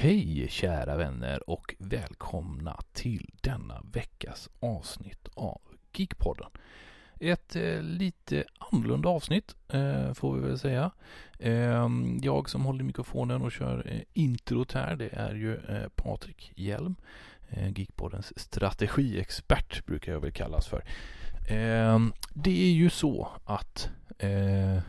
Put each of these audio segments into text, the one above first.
Hej kära vänner och välkomna till denna veckas avsnitt av Geekpodden. Ett eh, lite annorlunda avsnitt eh, får vi väl säga. Eh, jag som håller mikrofonen och kör eh, introt här det är ju eh, Patrik Hjelm. Eh, Geekpoddens strategiexpert brukar jag väl kallas för. Ehm, det är ju så att eh,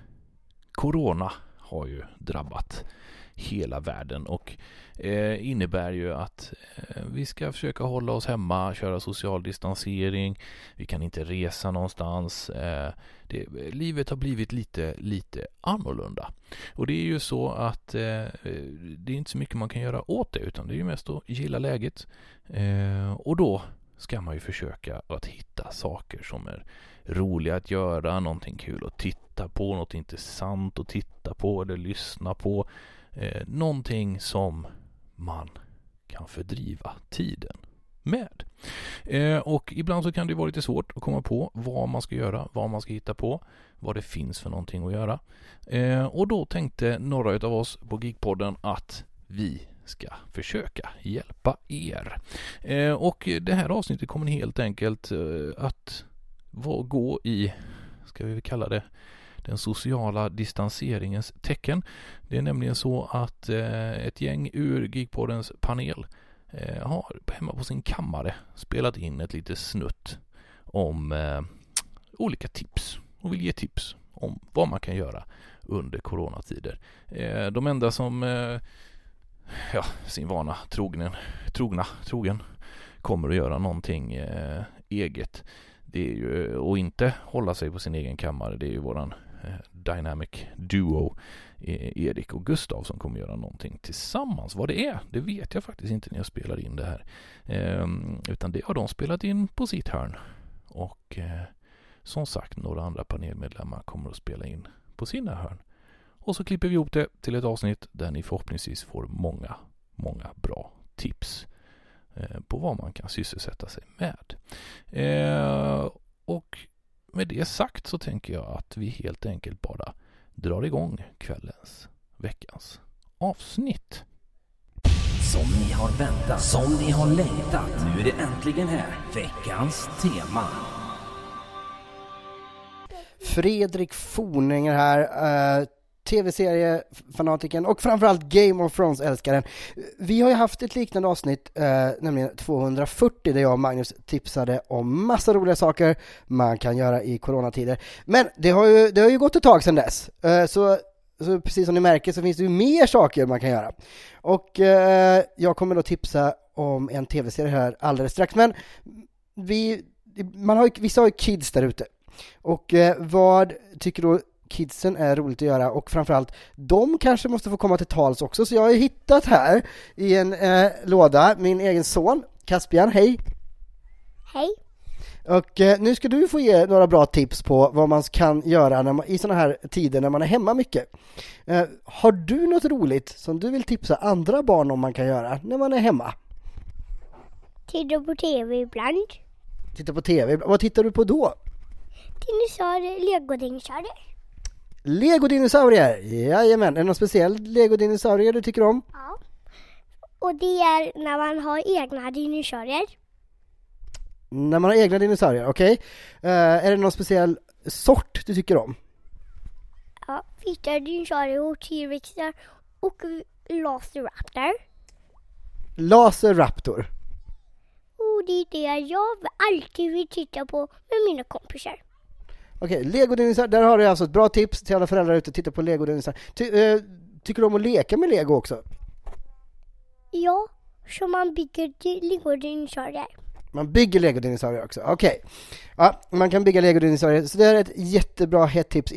Corona har ju drabbat hela världen och eh, innebär ju att eh, vi ska försöka hålla oss hemma, köra social distansering, vi kan inte resa någonstans. Eh, det, livet har blivit lite, lite annorlunda. Och det är ju så att eh, det är inte så mycket man kan göra åt det utan det är ju mest att gilla läget. Eh, och då ska man ju försöka att hitta saker som är roliga att göra, någonting kul att titta på, något intressant att titta på eller lyssna på. Eh, någonting som man kan fördriva tiden med. Eh, och ibland så kan det vara lite svårt att komma på vad man ska göra, vad man ska hitta på, vad det finns för någonting att göra. Eh, och då tänkte några av oss på Geekpodden att vi ska försöka hjälpa er. Eh, och det här avsnittet kommer helt enkelt eh, att gå i, ska vi kalla det, den sociala distanseringens tecken. Det är nämligen så att eh, ett gäng ur Geekpoddens panel har hemma på sin kammare spelat in ett litet snutt om olika tips och vill ge tips om vad man kan göra under coronatider. De enda som ja, sin vana trognen, trogna, trogen kommer att göra någonting eh, eget det är ju att inte hålla sig på sin egen kammare. Det är ju våran eh, dynamic Duo eh, Erik och Gustav som kommer göra någonting tillsammans. Vad det är, det vet jag faktiskt inte när jag spelar in det här. Ehm, utan det har de spelat in på sitt hörn. Och eh, som sagt, några andra panelmedlemmar kommer att spela in på sina hörn. Och så klipper vi ihop det till ett avsnitt där ni förhoppningsvis får många, många bra tips på vad man kan sysselsätta sig med. Och med det sagt så tänker jag att vi helt enkelt bara drar igång kvällens, veckans avsnitt. Som ni har väntat, som ni har längtat. Nu är det äntligen här. Veckans tema. Fredrik Forninger här. Tv-seriefanatiken och framförallt Game of Thrones-älskaren. Vi har ju haft ett liknande avsnitt, eh, nämligen 240, där jag och Magnus tipsade om massa roliga saker man kan göra i coronatider. Men det har ju, det har ju gått ett tag sedan dess, eh, så, så precis som ni märker så finns det ju mer saker man kan göra. Och eh, jag kommer då tipsa om en tv-serie här alldeles strax, men vi, man har ju, vissa har ju kids där ute. Och eh, vad tycker då kidsen är roligt att göra och framförallt de kanske måste få komma till tals också så jag har hittat här i en eh, låda min egen son Caspian, hej! Hej! Och eh, nu ska du få ge några bra tips på vad man kan göra man, i sådana här tider när man är hemma mycket. Eh, har du något roligt som du vill tipsa andra barn om man kan göra när man är hemma? Titta på TV ibland. Titta på TV, vad tittar du på då? Dinosaurier, legodinosaurier. Legodinosaurier, jajamän. Är det någon speciell legodinosaurier du tycker om? Ja. Och det är när man har egna dinosaurier. När man har egna dinosaurier, okej. Okay. Uh, eh, är det någon speciell sort du tycker om? Ja, vita dinosaurier och T-rexar och Laserraptor. Laserraptor? Och det är det jag alltid vill titta på med mina kompisar. Okej, okay, Lego-dinosaurier, där har du alltså ett bra tips till alla föräldrar ute, titta på Lego-dinosaurier. Ty, eh, tycker du om att leka med Lego också? Ja, så man bygger Lego-dinosaurier. Man bygger Lego-dinosaurier också, okej. Okay. Ja, man kan bygga Lego-dinosaurier, så det är ett jättebra hett tips.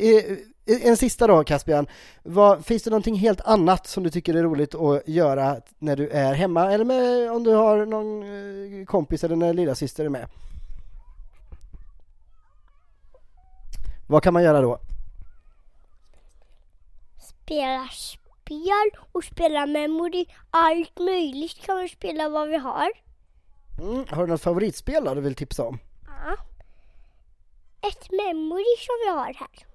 En sista då Caspian, Vad, finns det någonting helt annat som du tycker är roligt att göra när du är hemma eller med, om du har någon eh, kompis eller en lillasyster är med? Vad kan man göra då? Spela spel och spela memory. Allt möjligt kan man spela vad vi har. Mm, har du något favoritspel då du vill tipsa om? Ja. ett memory som vi har här.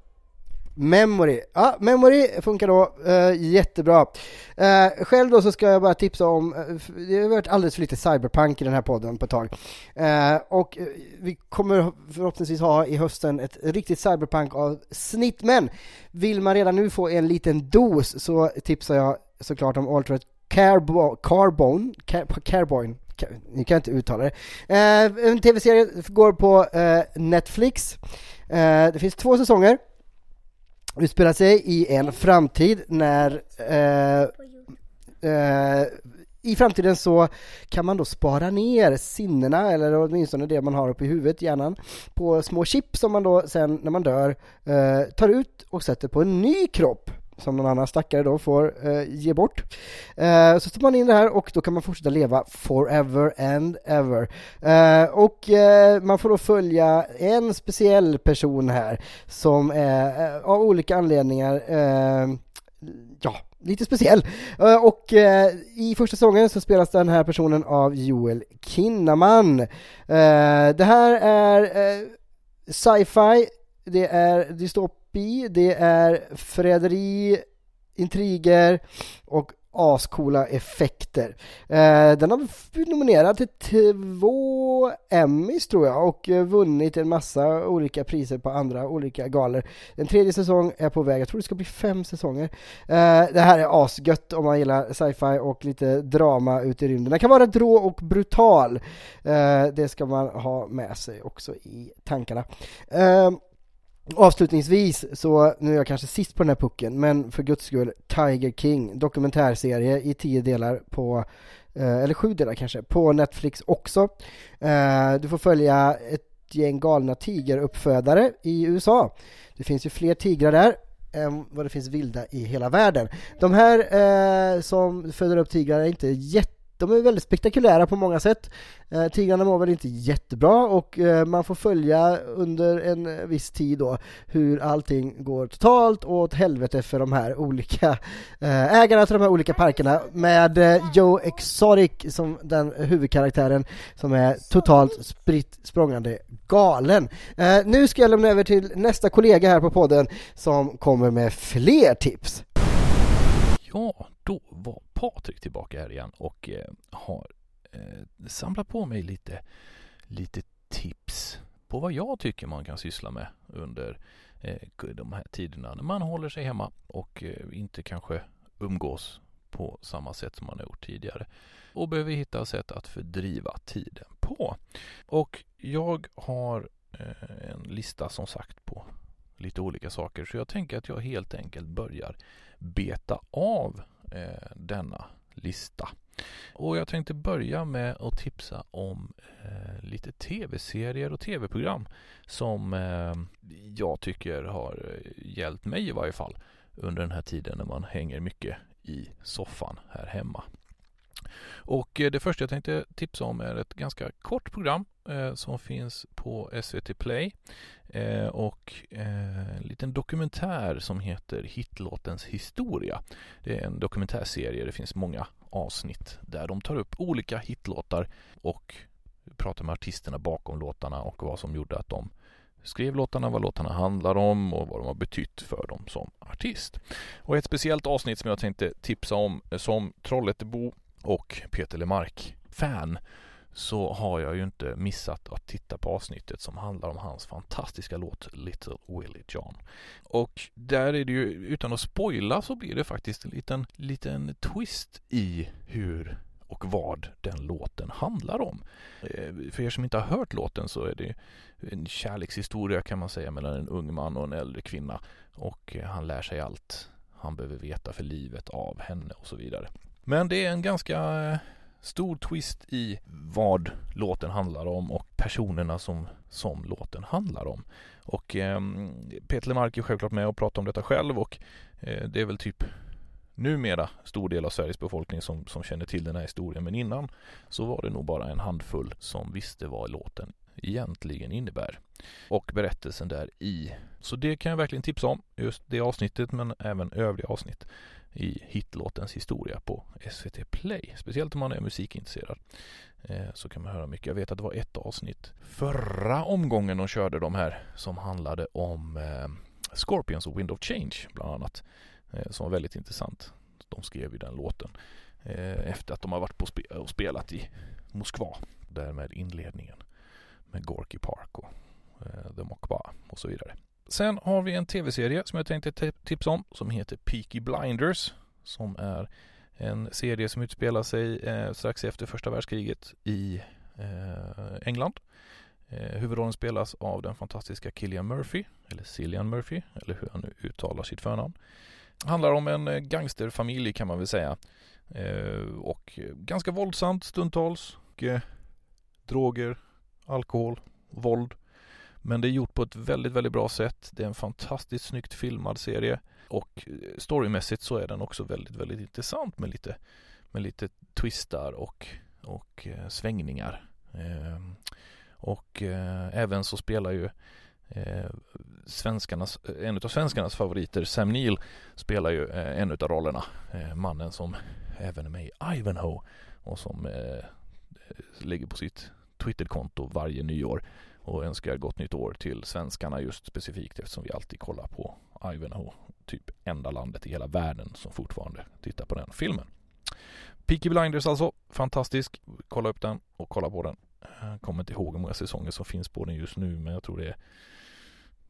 Memory. Ja, Memory funkar då eh, jättebra. Eh, själv då så ska jag bara tipsa om, eh, det har varit alldeles för lite cyberpunk i den här podden på ett tag. Eh, och eh, vi kommer förhoppningsvis ha i hösten ett riktigt cyberpunk avsnitt, men vill man redan nu få en liten dos så tipsar jag såklart om Altered Carbo Carbone, Car Carbone, ni kan inte uttala det. Eh, en tv-serie går på Netflix. Det finns två säsonger utspelar sig i en framtid när eh, eh, i framtiden så kan man då spara ner sinnena, eller åtminstone det man har uppe i huvudet, hjärnan, på små chip som man då sen när man dör eh, tar ut och sätter på en ny kropp som någon annan stackare då får eh, ge bort. Eh, så stoppar man in det här och då kan man fortsätta leva forever and ever. Eh, och eh, man får då följa en speciell person här som är eh, av olika anledningar eh, ja, lite speciell. Eh, och eh, i första säsongen så spelas den här personen av Joel Kinnaman. Eh, det här är eh, sci-fi, det är dystopi, det är förräderi, intriger och ascoola effekter. Eh, den har nominerat nominerad till två Emmys tror jag och eh, vunnit en massa olika priser på andra olika galor. En tredje säsong är på väg, jag tror det ska bli fem säsonger. Eh, det här är asgött om man gillar sci-fi och lite drama ute i rymden. Den kan vara drå och brutal. Eh, det ska man ha med sig också i tankarna. Eh, Avslutningsvis, så nu är jag kanske sist på den här pucken, men för guds skull, Tiger King, dokumentärserie i tio delar på, eh, eller sju delar kanske, på Netflix också. Eh, du får följa ett gäng galna tigeruppfödare i USA. Det finns ju fler tigrar där än vad det finns vilda i hela världen. De här eh, som föder upp tigrar är inte jätte de är väldigt spektakulära på många sätt. Eh, tigrarna mår väl inte jättebra och eh, man får följa under en viss tid då hur allting går totalt åt helvete för de här olika eh, ägarna till de här olika parkerna med eh, Joe Exotic som den huvudkaraktären som är totalt spritt språngande galen. Eh, nu ska jag lämna över till nästa kollega här på podden som kommer med fler tips. Ja, då var Patrik tillbaka här igen och eh, har eh, samlat på mig lite, lite tips på vad jag tycker man kan syssla med under eh, de här tiderna när man håller sig hemma och eh, inte kanske umgås på samma sätt som man har gjort tidigare och behöver hitta sätt att fördriva tiden på. Och jag har eh, en lista som sagt på lite olika saker så jag tänker att jag helt enkelt börjar beta av eh, denna lista. Och jag tänkte börja med att tipsa om eh, lite tv-serier och tv-program som eh, jag tycker har eh, hjälpt mig i varje fall under den här tiden när man hänger mycket i soffan här hemma. Och eh, det första jag tänkte tipsa om är ett ganska kort program eh, som finns på SVT Play eh, och eh, en liten dokumentär som heter Hitlåtens historia. Det är en dokumentärserie, det finns många avsnitt där de tar upp olika hitlåtar och pratar med artisterna bakom låtarna och vad som gjorde att de skrev låtarna, vad låtarna handlar om och vad de har betytt för dem som artist. Och ett speciellt avsnitt som jag tänkte tipsa om eh, som Trollhättebo och Peter Lemark fan så har jag ju inte missat att titta på avsnittet som handlar om hans fantastiska låt Little Willie John. Och där är det ju, utan att spoila så blir det faktiskt en liten, liten twist i hur och vad den låten handlar om. Eh, för er som inte har hört låten så är det en kärlekshistoria kan man säga mellan en ung man och en äldre kvinna och eh, han lär sig allt han behöver veta för livet av henne och så vidare. Men det är en ganska eh, stor twist i vad låten handlar om och personerna som, som låten handlar om. Och eh, Peter Lemark är självklart med och pratar om detta själv och eh, det är väl typ numera stor del av Sveriges befolkning som, som känner till den här historien men innan så var det nog bara en handfull som visste vad låten egentligen innebär och berättelsen där i. Så det kan jag verkligen tipsa om, just det avsnittet men även övriga avsnitt i hitlåtens historia på SVT Play. Speciellt om man är musikintresserad eh, så kan man höra mycket. Jag vet att det var ett avsnitt förra omgången de körde de här som handlade om eh, Scorpions och Wind of Change bland annat eh, som var väldigt intressant. De skrev ju den låten efter att de har varit på spe och spelat i Moskva. Därmed inledningen med Gorky Park och The Mokba och så vidare. Sen har vi en tv-serie som jag tänkte tipsa om som heter Peaky Blinders som är en serie som utspelar sig eh, strax efter första världskriget i eh, England. Eh, huvudrollen spelas av den fantastiska Killian Murphy, eller Cillian Murphy, eller hur han nu uttalar sitt förnamn. Handlar om en eh, gangsterfamilj kan man väl säga. Eh, och ganska våldsamt stundtals. Och, eh, droger, alkohol, våld. Men det är gjort på ett väldigt, väldigt bra sätt. Det är en fantastiskt snyggt filmad serie och eh, storymässigt så är den också väldigt, väldigt intressant med lite, med lite twistar och, och eh, svängningar. Eh, och eh, även så spelar ju eh, svenskarnas, en av svenskarnas favoriter, Sam Neill, spelar ju eh, en av rollerna. mannen som även är med i Ivanhoe och som ligger på sitt Twitterkonto varje nyår och önskar gott nytt år till svenskarna just specifikt eftersom vi alltid kollar på Ivanhoe. Typ enda landet i hela världen som fortfarande tittar på den filmen. Peaky Blinders alltså, fantastisk. Kolla upp den och kolla på den. Jag kommer inte ihåg hur många säsonger som finns på den just nu men jag tror det är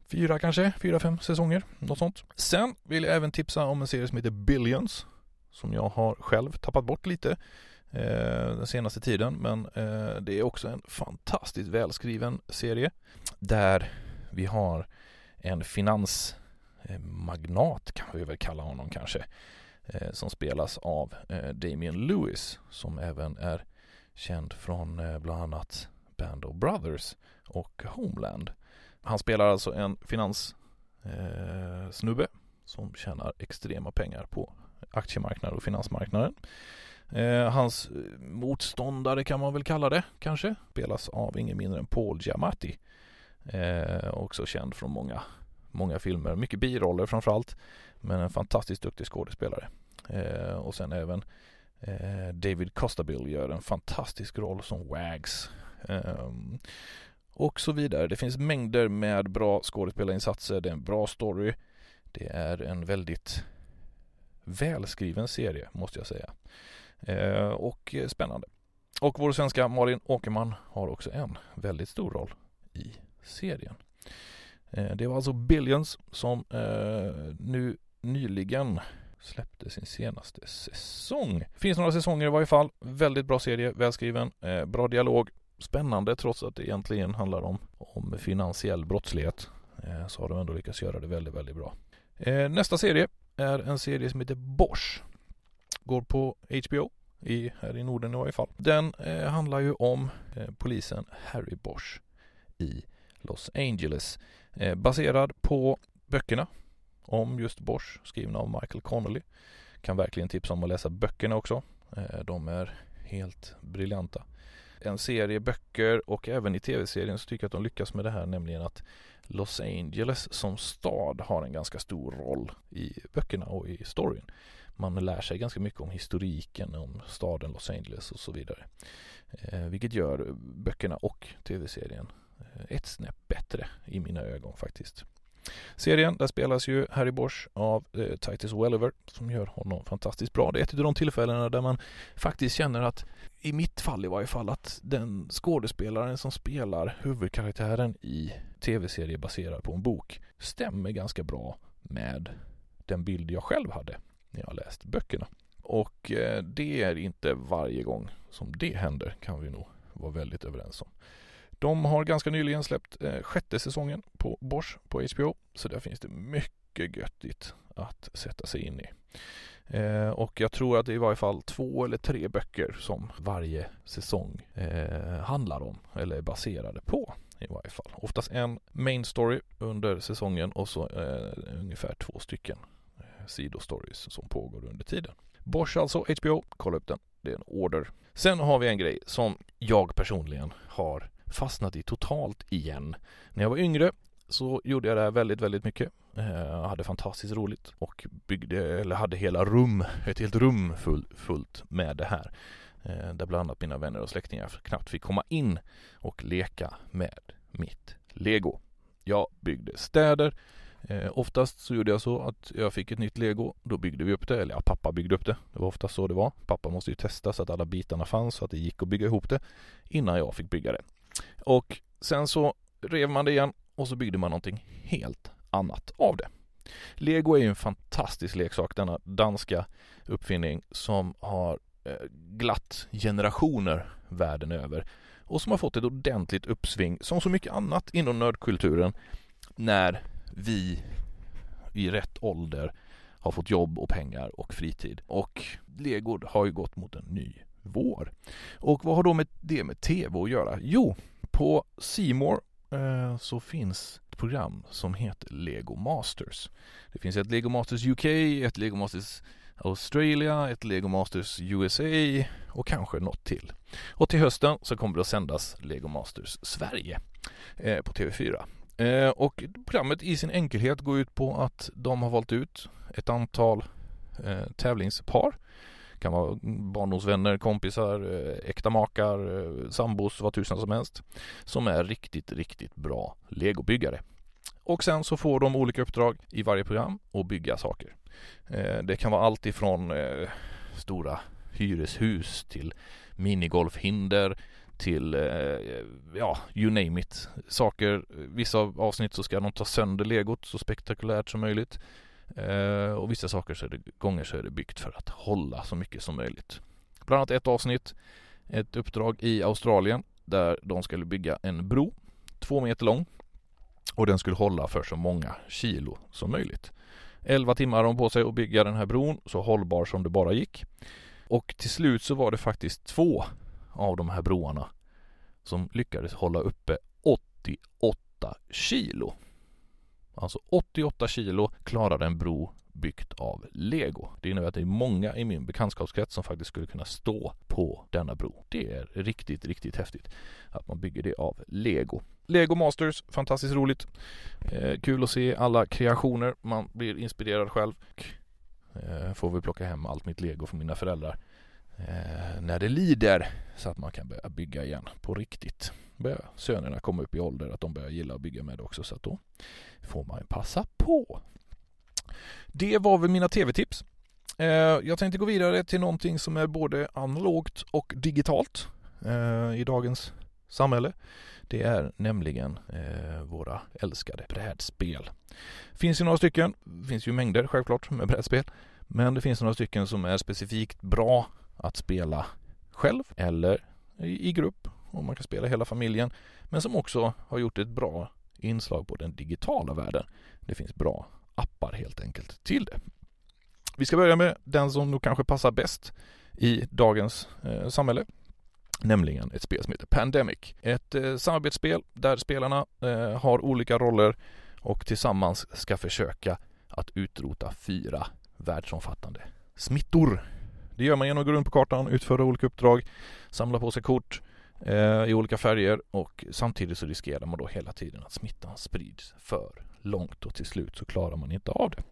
fyra kanske, fyra, fem säsonger, något sånt. Sen vill jag även tipsa om en serie som heter Billions som jag har själv tappat bort lite Eh, den senaste tiden. Men eh, det är också en fantastiskt välskriven serie där vi har en finansmagnat kan vi väl kalla honom kanske eh, som spelas av eh, Damien Lewis som även är känd från eh, bland annat Band of Brothers och Homeland. Han spelar alltså en finanssnubbe eh, som tjänar extrema pengar på aktiemarknaden och finansmarknaden. Eh, hans eh, motståndare kan man väl kalla det kanske. Spelas av ingen mindre än Paul Giamatti. Eh, också känd från många, många filmer. Mycket biroller framförallt. Men en fantastiskt duktig skådespelare. Eh, och sen även eh, David Costabile gör en fantastisk roll som Wags. Ehm, och så vidare. Det finns mängder med bra skådespelarinsatser. Det är en bra story. Det är en väldigt välskriven serie måste jag säga. Eh, och spännande. Och vår svenska Malin Åkerman har också en väldigt stor roll i serien. Eh, det var alltså Billions som eh, nu nyligen släppte sin senaste säsong. Finns några säsonger i varje fall. Väldigt bra serie, välskriven, eh, bra dialog, spännande trots att det egentligen handlar om, om finansiell brottslighet. Eh, så har de ändå lyckats göra det väldigt, väldigt bra. Eh, nästa serie är en serie som heter Bosch går på HBO i, här i Norden i varje fall. Den eh, handlar ju om eh, polisen Harry Bosch i Los Angeles. Eh, baserad på böckerna om just Bosch skrivna av Michael Connolly. Kan verkligen tipsa om att läsa böckerna också. Eh, de är helt briljanta. En serie böcker och även i tv-serien så tycker jag att de lyckas med det här nämligen att Los Angeles som stad har en ganska stor roll i böckerna och i storyn man lär sig ganska mycket om historiken, om staden Los Angeles och så vidare. Eh, vilket gör böckerna och tv-serien eh, ett snäpp bättre i mina ögon faktiskt. Serien, där spelas ju Harry Bosch av eh, Titus Welliver som gör honom fantastiskt bra. Det är ett av de tillfällena där man faktiskt känner att, i mitt fall i varje fall, att den skådespelaren som spelar huvudkaraktären i tv-serie baserad på en bok stämmer ganska bra med den bild jag själv hade när jag läst böckerna. Och eh, det är inte varje gång som det händer kan vi nog vara väldigt överens om. De har ganska nyligen släppt eh, sjätte säsongen på Bosch på HBO så där finns det mycket göttigt att sätta sig in i. Eh, och jag tror att det är i varje fall två eller tre böcker som varje säsong eh, handlar om eller är baserade på i varje fall. Oftast en main story under säsongen och så eh, ungefär två stycken sidostories som pågår under tiden. Bosch alltså, HBO, kolla upp den. Det är en order. Sen har vi en grej som jag personligen har fastnat i totalt igen. När jag var yngre så gjorde jag det här väldigt, väldigt mycket. Jag hade fantastiskt roligt och byggde, eller hade hela rum, ett helt rum full, fullt med det här. Eh, där bland annat mina vänner och släktingar knappt fick komma in och leka med mitt lego. Jag byggde städer. Eh, oftast så gjorde jag så att jag fick ett nytt lego. Då byggde vi upp det, eller ja, pappa byggde upp det. Det var oftast så det var. Pappa måste ju testa så att alla bitarna fanns så att det gick att bygga ihop det innan jag fick bygga det. Och sen så rev man det igen och så byggde man någonting helt annat av det. Lego är ju en fantastisk leksak, denna danska uppfinning som har eh, glatt generationer världen över och som har fått ett ordentligt uppsving som så mycket annat inom nördkulturen när vi i rätt ålder har fått jobb och pengar och fritid. Och Lego har ju gått mot en ny vår. Och vad har då med det med tv att göra? Jo, på Simor eh, så finns ett program som heter Lego Masters. Det finns ett Lego Masters UK, ett Lego Masters Australia, ett Lego Masters USA och kanske något till. Och till hösten så kommer det att sändas Lego Masters Sverige eh, på TV4. Eh, och programmet i sin enkelhet går ut på att de har valt ut ett antal eh, tävlingspar. Det kan vara barndomsvänner, kompisar, eh, äkta makar, eh, sambos, vad tusan som helst. Som är riktigt, riktigt bra legobyggare. Och sen så får de olika uppdrag i varje program och bygga saker. Eh, det kan vara allt ifrån eh, stora hyreshus till minigolfhinder till, eh, ja, you name it. Saker, vissa avsnitt så ska de ta sönder legot så spektakulärt som möjligt. Eh, och vissa saker så är det, gånger så är det byggt för att hålla så mycket som möjligt. Bland annat ett avsnitt, ett uppdrag i Australien där de skulle bygga en bro, två meter lång och den skulle hålla för så många kilo som möjligt. 11 timmar har de på sig att bygga den här bron så hållbar som det bara gick. Och till slut så var det faktiskt två av de här broarna som lyckades hålla uppe 88 kilo. Alltså 88 kilo klarade en bro byggt av lego. Det innebär att det är många i min bekantskapskrets som faktiskt skulle kunna stå på denna bro. Det är riktigt, riktigt häftigt att man bygger det av lego. Lego Masters, fantastiskt roligt. Eh, kul att se alla kreationer. Man blir inspirerad själv. Eh, får vi plocka hem allt mitt lego från mina föräldrar Eh, när det lider så att man kan börja bygga igen på riktigt. Börjar sönerna komma upp i ålder att de börjar gilla att bygga med också så att då får man passa på. Det var väl mina tv-tips. Eh, jag tänkte gå vidare till någonting som är både analogt och digitalt eh, i dagens samhälle. Det är nämligen eh, våra älskade brädspel. Finns ju några stycken, finns ju mängder självklart med brädspel. Men det finns några stycken som är specifikt bra att spela själv eller i, i grupp och man kan spela hela familjen. Men som också har gjort ett bra inslag på den digitala världen. Det finns bra appar helt enkelt till det. Vi ska börja med den som nog kanske passar bäst i dagens eh, samhälle. Nämligen ett spel som heter Pandemic. Ett eh, samarbetsspel där spelarna eh, har olika roller och tillsammans ska försöka att utrota fyra världsomfattande smittor. Det gör man genom att gå runt på kartan, utföra olika uppdrag, samla på sig kort eh, i olika färger och samtidigt så riskerar man då hela tiden att smittan sprids för långt och till slut så klarar man inte av det.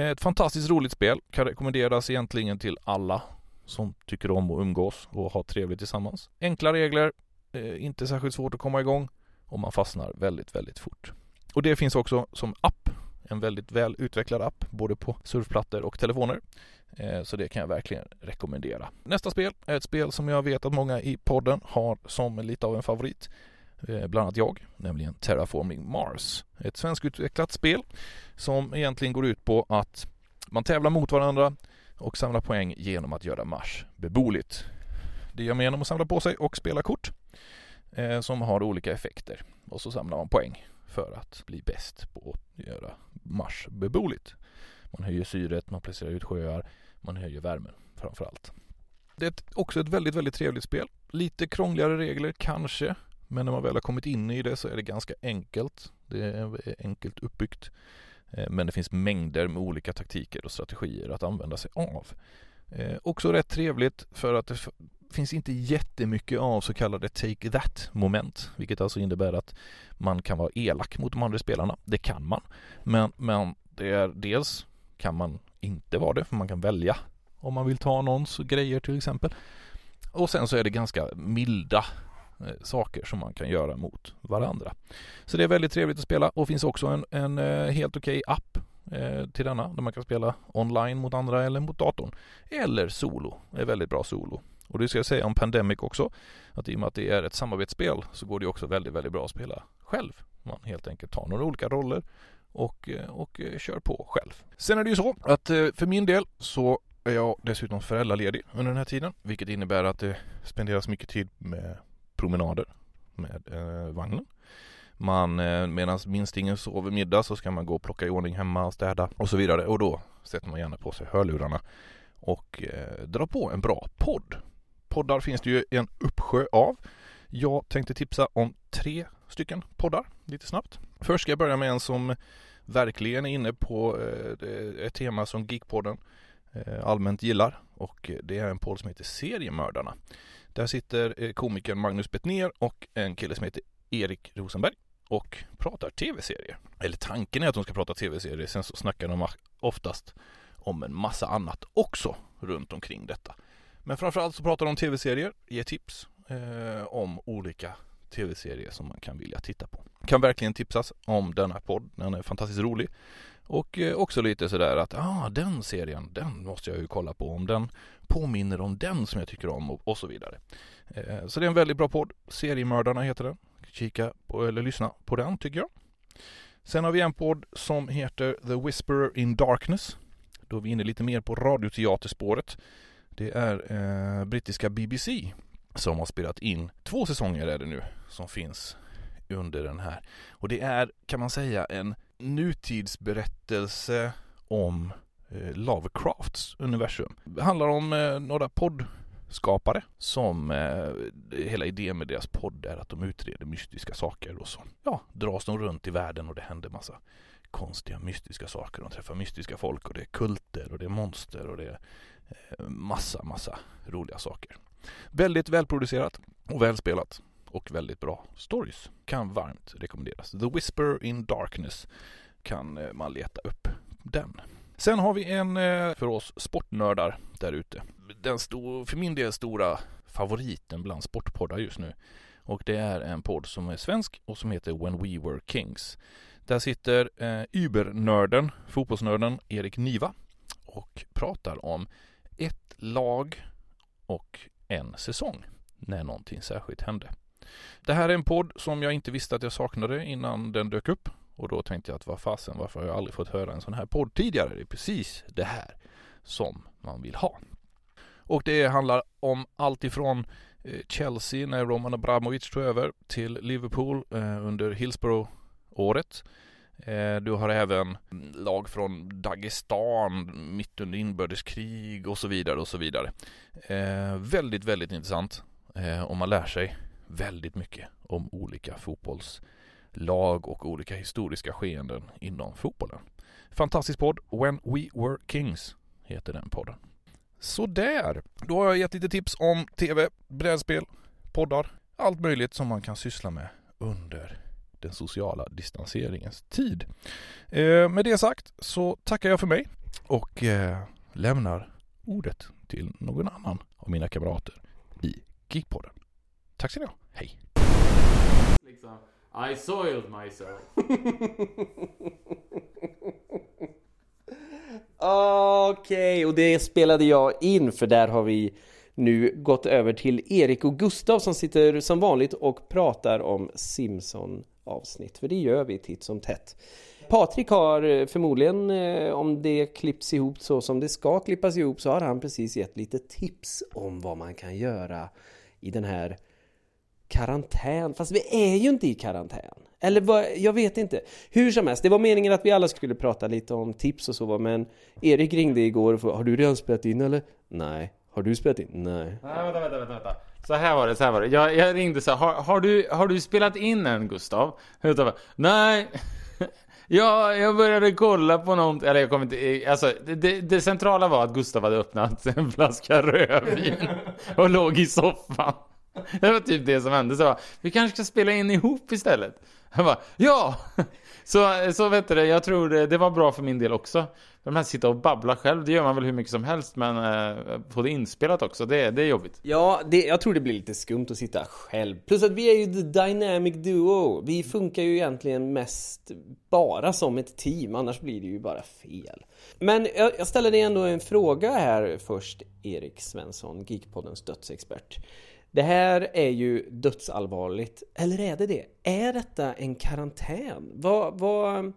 Eh, ett fantastiskt roligt spel, kan rekommenderas egentligen till alla som tycker om att umgås och ha trevligt tillsammans. Enkla regler, eh, inte särskilt svårt att komma igång och man fastnar väldigt, väldigt fort. Och det finns också som app, en väldigt väl utvecklad app både på surfplattor och telefoner. Eh, så det kan jag verkligen rekommendera. Nästa spel är ett spel som jag vet att många i podden har som lite av en favorit. Eh, bland annat jag, nämligen Terraforming Mars. Ett svenskutvecklat spel som egentligen går ut på att man tävlar mot varandra och samlar poäng genom att göra Mars beboeligt. Det gör man genom att samla på sig och spela kort eh, som har olika effekter och så samlar man poäng för att bli bäst på att göra Mars beboeligt. Man höjer syret, man placerar ut sjöar, man höjer värmen framför allt. Det är också ett väldigt, väldigt trevligt spel. Lite krångligare regler kanske, men när man väl har kommit in i det så är det ganska enkelt. Det är eh, enkelt uppbyggt. Eh, men det finns mängder med olika taktiker och strategier att använda sig av. Eh, också rätt trevligt för att det finns inte jättemycket av så kallade take that moment, vilket alltså innebär att man kan vara elak mot de andra spelarna. Det kan man, men, men det är dels kan man inte vara det, för man kan välja om man vill ta någons grejer till exempel. Och sen så är det ganska milda eh, saker som man kan göra mot varandra. Så det är väldigt trevligt att spela och finns också en, en eh, helt okej okay app eh, till denna där man kan spela online mot andra eller mot datorn. Eller solo, det är väldigt bra solo. Och det ska jag säga om Pandemic också, att i och med att det är ett samarbetsspel så går det också väldigt, väldigt bra att spela själv. Man helt enkelt tar några olika roller och, eh, och eh, kör på själv. Sen är det ju så att eh, för min del så är jag dessutom föräldraledig under den här tiden, vilket innebär att det spenderas mycket tid med promenader med eh, vagnen. Man, eh, medan minstingen sover middag så ska man gå och plocka i ordning hemma och städa och så vidare och då sätter man gärna på sig hörlurarna och eh, drar på en bra podd. Poddar finns det ju en uppsjö av. Jag tänkte tipsa om tre stycken poddar lite snabbt. Först ska jag börja med en som verkligen är inne på eh, ett tema som Geekpodden eh, allmänt gillar och det är en podd som heter Seriemördarna. Där sitter eh, komikern Magnus Bettner och en kille som heter Erik Rosenberg och pratar tv-serier. Eller tanken är att de ska prata tv-serier, sen så snackar de oftast om en massa annat också runt omkring detta. Men framförallt så pratar de om tv-serier, ger tips eh, om olika tv-serier som man kan vilja titta på. Kan verkligen tipsas om denna podd, den är fantastiskt rolig. Och eh, också lite sådär att, ah den serien, den måste jag ju kolla på om den påminner om den som jag tycker om och, och så vidare. Eh, så det är en väldigt bra podd. Seriemördarna heter den. Kika på, eller lyssna på den tycker jag. Sen har vi en podd som heter The Whisperer in Darkness. Då är vi inne lite mer på radioteaterspåret. Det är eh, brittiska BBC som har spelat in två säsonger är det nu som finns under den här. Och det är kan man säga en nutidsberättelse om eh, Lovecrafts universum. Det handlar om eh, några poddskapare som eh, hela idén med deras podd är att de utreder mystiska saker och så ja, dras de runt i världen och det händer massa konstiga mystiska saker. De träffar mystiska folk och det är kulter och det är monster och det är Eh, massa, massa roliga saker. Väldigt välproducerat och välspelat och väldigt bra stories. Kan varmt rekommenderas. The Whisper in Darkness kan eh, man leta upp den. Sen har vi en eh, för oss sportnördar där ute. Den stor, för min del stora favoriten bland sportpoddar just nu. Och det är en podd som är svensk och som heter When We Were Kings. Där sitter eh, übernörden, fotbollsnörden Erik Niva och pratar om lag och en säsong när någonting särskilt hände. Det här är en podd som jag inte visste att jag saknade innan den dök upp. Och då tänkte jag att vad fasen, varför har jag aldrig fått höra en sån här podd tidigare? Det är precis det här som man vill ha. Och det handlar om allt ifrån eh, Chelsea när Roman Abramovic tog över till Liverpool eh, under Hillsborough-året. Eh, du har även lag från Dagestan mitt under inbördeskrig och så vidare och så vidare. Eh, väldigt, väldigt intressant eh, Och man lär sig väldigt mycket om olika fotbollslag och olika historiska skeenden inom fotbollen. Fantastisk podd. When We Were Kings heter den podden. Sådär, då har jag gett lite tips om tv, brädspel, poddar, allt möjligt som man kan syssla med under den sociala distanseringens tid. Eh, med det sagt så tackar jag för mig och eh, lämnar ordet till någon annan av mina kamrater i Geekpodden. Tack ska ni ha. Hej. Liksom, I soiled myself. Okej, okay, och det spelade jag in för där har vi nu gått över till Erik och Gustav som sitter som vanligt och pratar om Simpson avsnitt, för det gör vi titt som tätt. Patrik har eh, förmodligen, eh, om det klipps ihop så som det ska klippas ihop, så har han precis gett lite tips om vad man kan göra i den här karantän. Fast vi är ju inte i karantän. Eller vad, jag vet inte. Hur som helst, det var meningen att vi alla skulle prata lite om tips och så men Erik ringde igår och frågade, har du redan spelat in eller? Nej. Har du spelat in? Nej. Nej, vänta, vänta, vänta. Så här var det, så här var det. Jag, jag ringde så här, har, har, du, har du spelat in än Gustav? Bara, Nej. Ja, jag började kolla på något, eller jag kommer inte, alltså det, det, det centrala var att Gustav hade öppnat en flaska rödvin och låg i soffan. Det var typ det som hände, så jag bara, vi kanske ska spela in ihop istället. Jag bara, ja! Så, så vet du jag tror det, det var bra för min del också. De här sitta och babbla själv, det gör man väl hur mycket som helst, men eh, få det inspelat också, det, det är jobbigt. Ja, det, jag tror det blir lite skumt att sitta själv. Plus att vi är ju the dynamic duo. Vi funkar ju egentligen mest bara som ett team, annars blir det ju bara fel. Men jag, jag ställer dig ändå en fråga här först, Erik Svensson, Geekpoddens dödsexpert. Det här är ju dödsallvarligt, eller är det det? Är detta en karantän? Vad, vad,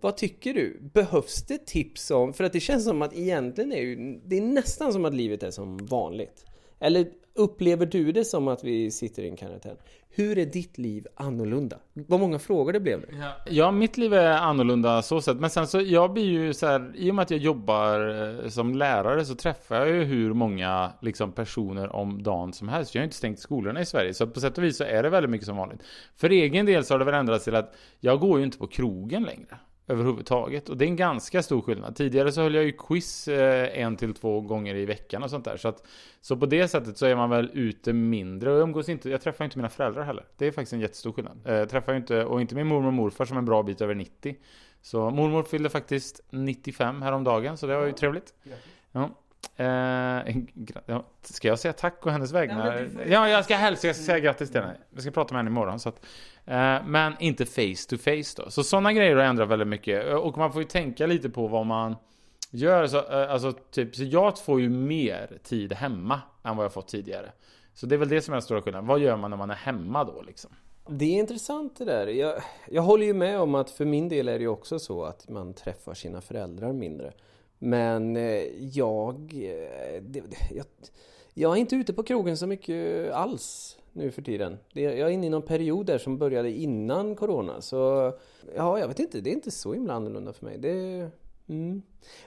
vad tycker du? Behövs det tips om, för att det känns som att egentligen är ju, det är nästan som att livet är som vanligt. Eller upplever du det som att vi sitter i en karantän? Hur är ditt liv annorlunda? Vad många frågor det blev nu. Ja, mitt liv är annorlunda så sätt. Men sen så, jag blir ju så här, i och med att jag jobbar eh, som lärare så träffar jag ju hur många liksom, personer om dagen som helst. Jag har ju inte stängt skolorna i Sverige, så på sätt och vis så är det väldigt mycket som vanligt. För egen del så har det väl ändrats till att jag går ju inte på krogen längre. Överhuvudtaget. Och det är en ganska stor skillnad. Tidigare så höll jag ju quiz eh, en till två gånger i veckan och sånt där. Så, att, så på det sättet så är man väl ute mindre. Och jag umgås inte, jag träffar inte mina föräldrar heller. Det är faktiskt en jättestor skillnad. Eh, jag träffar ju inte, och inte min mormor och morfar som är en bra bit över 90. Så mormor fyllde faktiskt 95 häromdagen, så det var ju trevligt. Ja. Eh, ska jag säga tack och hennes vägnar? Ja, jag ska hälsa, jag ska säga grattis till henne. Jag ska prata med henne imorgon. Så att, Eh, men inte face to face då. Så sådana grejer har ändrat väldigt mycket. Eh, och man får ju tänka lite på vad man gör. Så, eh, alltså, typ, så jag får ju mer tid hemma än vad jag fått tidigare. Så det är väl det som är den stora skillnaden. Vad gör man när man är hemma då liksom? Det är intressant det där. Jag, jag håller ju med om att för min del är det ju också så att man träffar sina föräldrar mindre. Men jag, jag, jag är inte ute på krogen så mycket alls nu för tiden. Jag är inne i någon period där som började innan Corona. Så ja, jag vet inte. Det är inte så himla annorlunda för mig. Det, mm.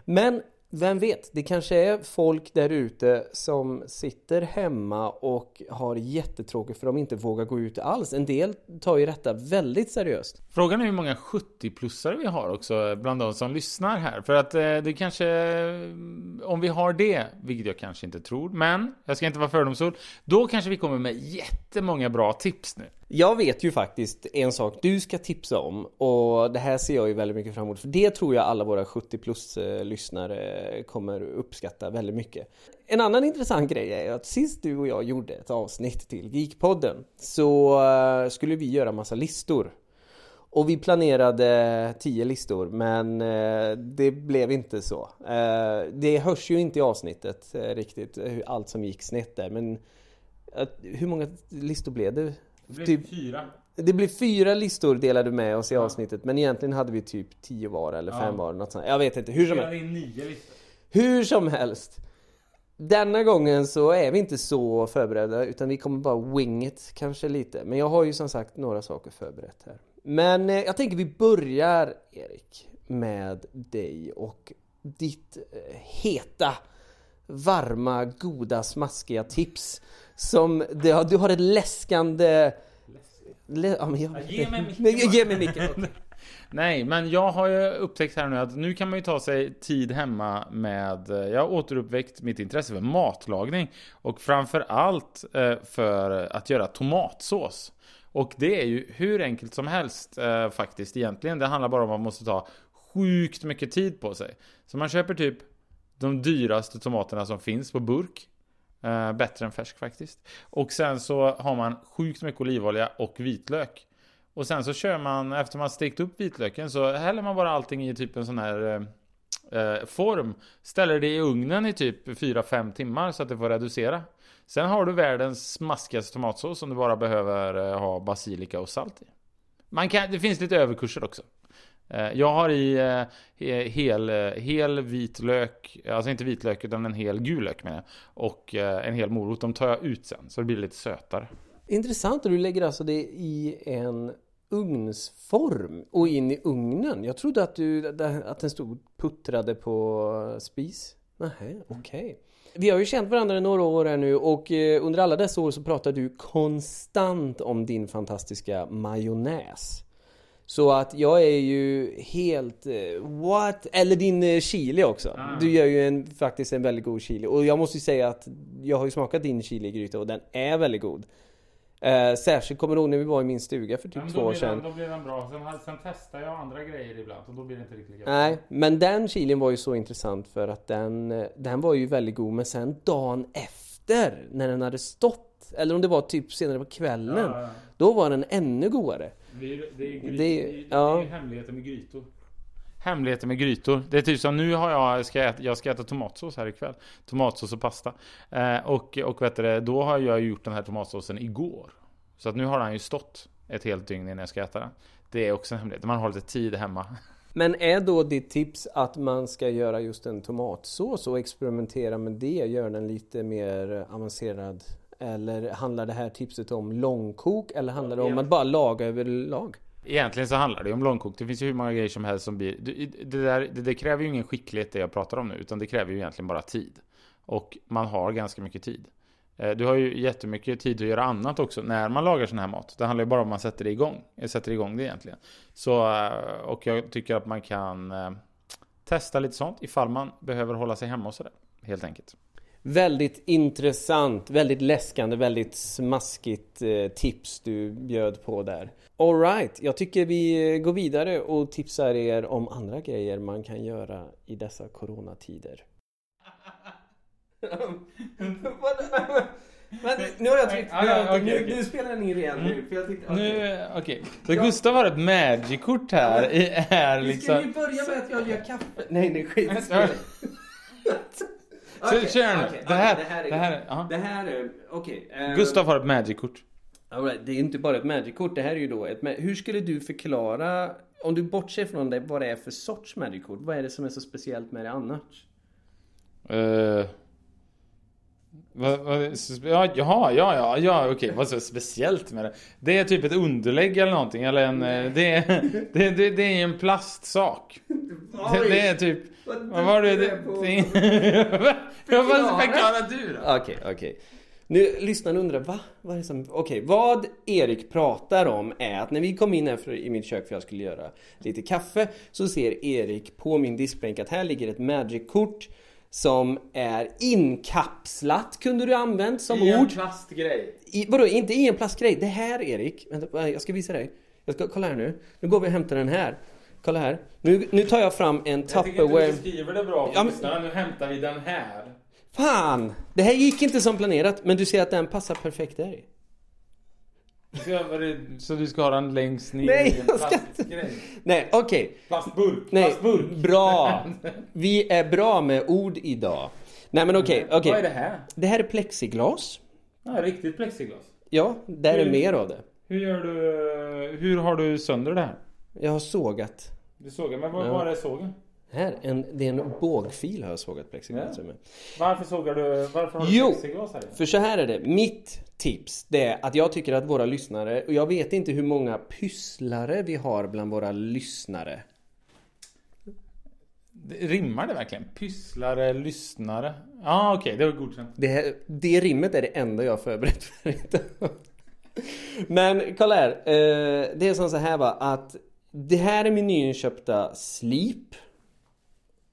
Men vem vet, det kanske är folk där ute som sitter hemma och har jättetråkigt för de inte vågar gå ut alls. En del tar ju detta väldigt seriöst. Frågan är hur många 70-plussare vi har också eh, bland de som lyssnar här. För att eh, det kanske, eh, om vi har det, vilket jag kanske inte tror, men jag ska inte vara fördomsfull, då kanske vi kommer med jättemånga bra tips nu. Jag vet ju faktiskt en sak du ska tipsa om och det här ser jag ju väldigt mycket fram emot för det tror jag alla våra 70 plus eh, lyssnare kommer uppskatta väldigt mycket. En annan intressant grej är att sist du och jag gjorde ett avsnitt till Geekpodden så eh, skulle vi göra massa listor. Och vi planerade 10 listor men eh, det blev inte så. Det hörs ju inte i avsnittet riktigt allt som gick snett där men hur många listor blev det? Det blir Typ- fyra. Det blir fyra listor delade med oss i avsnittet men egentligen hade vi typ tio var eller fem Ja. var något sånt. Jag vet inte, hur som helst. nio listor. Hur som helst. Denna gången så är vi inte så förberedda utan vi kommer bara wing it kanske lite. Men jag har ju som sagt några saker förberett här. Men eh, jag tänker vi börjar Erik med dig och ditt eh, heta, varma, goda, smaskiga tips. Som det, du har ett läskande... Lä, ja, men jag, ge mig micken. Nej, Ge mig micken. Nej, men jag har ju upptäckt här nu att nu kan man ju ta sig tid hemma med... Jag har återuppväckt mitt intresse för matlagning. Och framför allt eh, för att göra tomatsås. Och det är ju hur enkelt som helst eh, faktiskt egentligen. Det handlar bara om att man måste ta sjukt mycket tid på sig. Så man köper typ de dyraste tomaterna som finns på burk. Eh, bättre än färsk faktiskt. Och sen så har man sjukt mycket olivolja och vitlök. Och sen så kör man, efter man stekt upp vitlöken så häller man bara allting i typ en sån här eh, eh form. Ställer det i ugnen i typ 4-5 timmar så att det får reducera. Sen har du världens smaskigaste tomatsås som du bara behöver eh, ha basilika och salt i. Man kan, det finns lite överkurser också. Eh, jag har i eh, hel, eh, hel vitlök, alltså inte vitlök utan en hel gul lök menar jag. Och en hel morot. De tar jag ut sen så det blir lite sötare. Intressant, och du lägger alltså det i en ugnsform och in i ugnen. Jag trodde att, du, att den stod puttrade på spis. Nej, okej. Vi har ju känt varandra i några år här nu och under alla dessa år så pratar du konstant om din fantastiska majonnäs. Så att jag är ju helt, eh, what? Eller din eh, chili också. Du gör ju en, faktiskt en väldigt god chili. Och jag måste ju säga att jag har ju smakat din chiligryta och den är väldigt god. Eh, särskilt kommer du ihåg när vi var i min stuga för typ två år sedan. då blir den bra. Sen, sen testar jag andra grejer ibland och då blir det inte riktigt lika Nej, men den chilin var ju så intressant för att den, eh, den var ju väldigt god men sen dagen efter när den hade stått eller om det var typ senare på kvällen Ja, ja. Då var den ännu godare Det är, det är, gry- Det- det är, ja. det är hemligheter med grytor. Hemligheter med grytor. Det är typ som nu har jag, ska äta, jag ska äta tomatsås här ikväll. Tomatsås och pasta. Eh, och och vet du, då har jag gjort den här tomatsåsen igår. Så att nu har den ju stått ett helt dygn innan jag ska äta den. Det är också en hemlighet. Man har lite tid hemma. Men är då ditt tips att man ska göra just en tomatsås och experimentera med det? Göra den lite mer avancerad? Eller handlar det här tipset om långkok? Eller handlar det om att bara laga överlag? Egentligen så handlar det om långkok. Det finns ju hur många grejer som helst som blir... Det, där, det, det kräver ju ingen skicklighet det jag pratar om nu. Utan det kräver ju egentligen bara tid. Och man har ganska mycket tid. Eh, Du har ju jättemycket tid att göra annat också när man lagar sån här mat. Det handlar ju bara om att man sätter det igång. Jag sätter igång det egentligen. Så, eh, och jag tycker att man kan eh, testa lite sånt ifall man behöver hålla sig hemma och sådär. Helt enkelt. Väldigt intressant, väldigt läskande, väldigt smaskigt eh, tips du bjöd på där. Alright, jag tycker vi eh, går vidare och tipsar er om andra grejer man kan göra i dessa coronatider. Men nu har jag tryckt, Ja, ja, okej, nu, okej. nu spelar den in igen nu, för jag tyckte, okej. Nu, eh, okej. Så Gustav har ett Magic-kort här. i- Är Vi ska ju liksom... börja med att jag gör kaffe. Nej, nej, skit. Kör nu. okej, Det här- okej, det här är... det här. Det här är... Okej. eh, Gustav har ett Magic-kort. Right, det är inte bara ett Magic-kort, det här är ju då ett... Hur skulle du förklara, om du bortser från det, vad det är för sorts Magic-kort? Vad är det som är så speciellt med det annars? Uh, ja, jaha, ja, ja, ja, okej, vad så speciellt med det? Det är typ ett underlägg eller någonting, eller en, eh, det är, det, det, det är en plastsak. Det, det är typ, vad var det? det, jag vad förklarar du då? Okej, okej. Nu, lyssnaren undrar, va? Vad är det som... Okej, vad Erik pratar om är att när vi kom in här för, i mitt kök för jag skulle göra lite kaffe så ser Erik på min diskbänk att här ligger ett Magic-kort som är inkapslat, kunde du använt som I en ord. plastgrej. I, vadå, inte i en plastgrej? Det här Erik, vänta, jag ska visa dig. Jag ska, kolla här nu. Nu går vi och hämtar den här. Kolla här. Nu, nu tar jag fram en Jag tycker inte Tupperware. du beskriver det bra Ja, men-. Nu hämtar vi den här. Fan! Det här gick inte som planerat, men du ser att den passar perfekt där. Så, är du ska ha den längst ner Nej, i en jag ska plastgrej? Nej, okej. Plastburk. Nej, Plastburk. bra. Vi är bra med ord idag. Nej men okej, okej. Vad är det här? Det här är plexiglas. Ja, riktigt plexiglas. Ja, där är Hur- mer av det. Hur gör du, hur har du sönder det här? Jag har sågat. Du sågar, men vad Ja. var är sågen? Här, en, det är en bågfil har jag sågat plexiglas Ja. med. Varför sågar du, varför har du Jo. plexiglas här? För så här är det, mitt tips det är att jag tycker att våra lyssnare, och jag vet inte hur många pysslare vi har bland våra lyssnare. Det- Rimmar det verkligen? Pysslare, lyssnare? Ja ah, okej, det var godkänt. Det, här, det rimmet är det enda jag har förberett för. Men kolla här. Eh, det är som så här va att det här är min nyinköpta Sleep.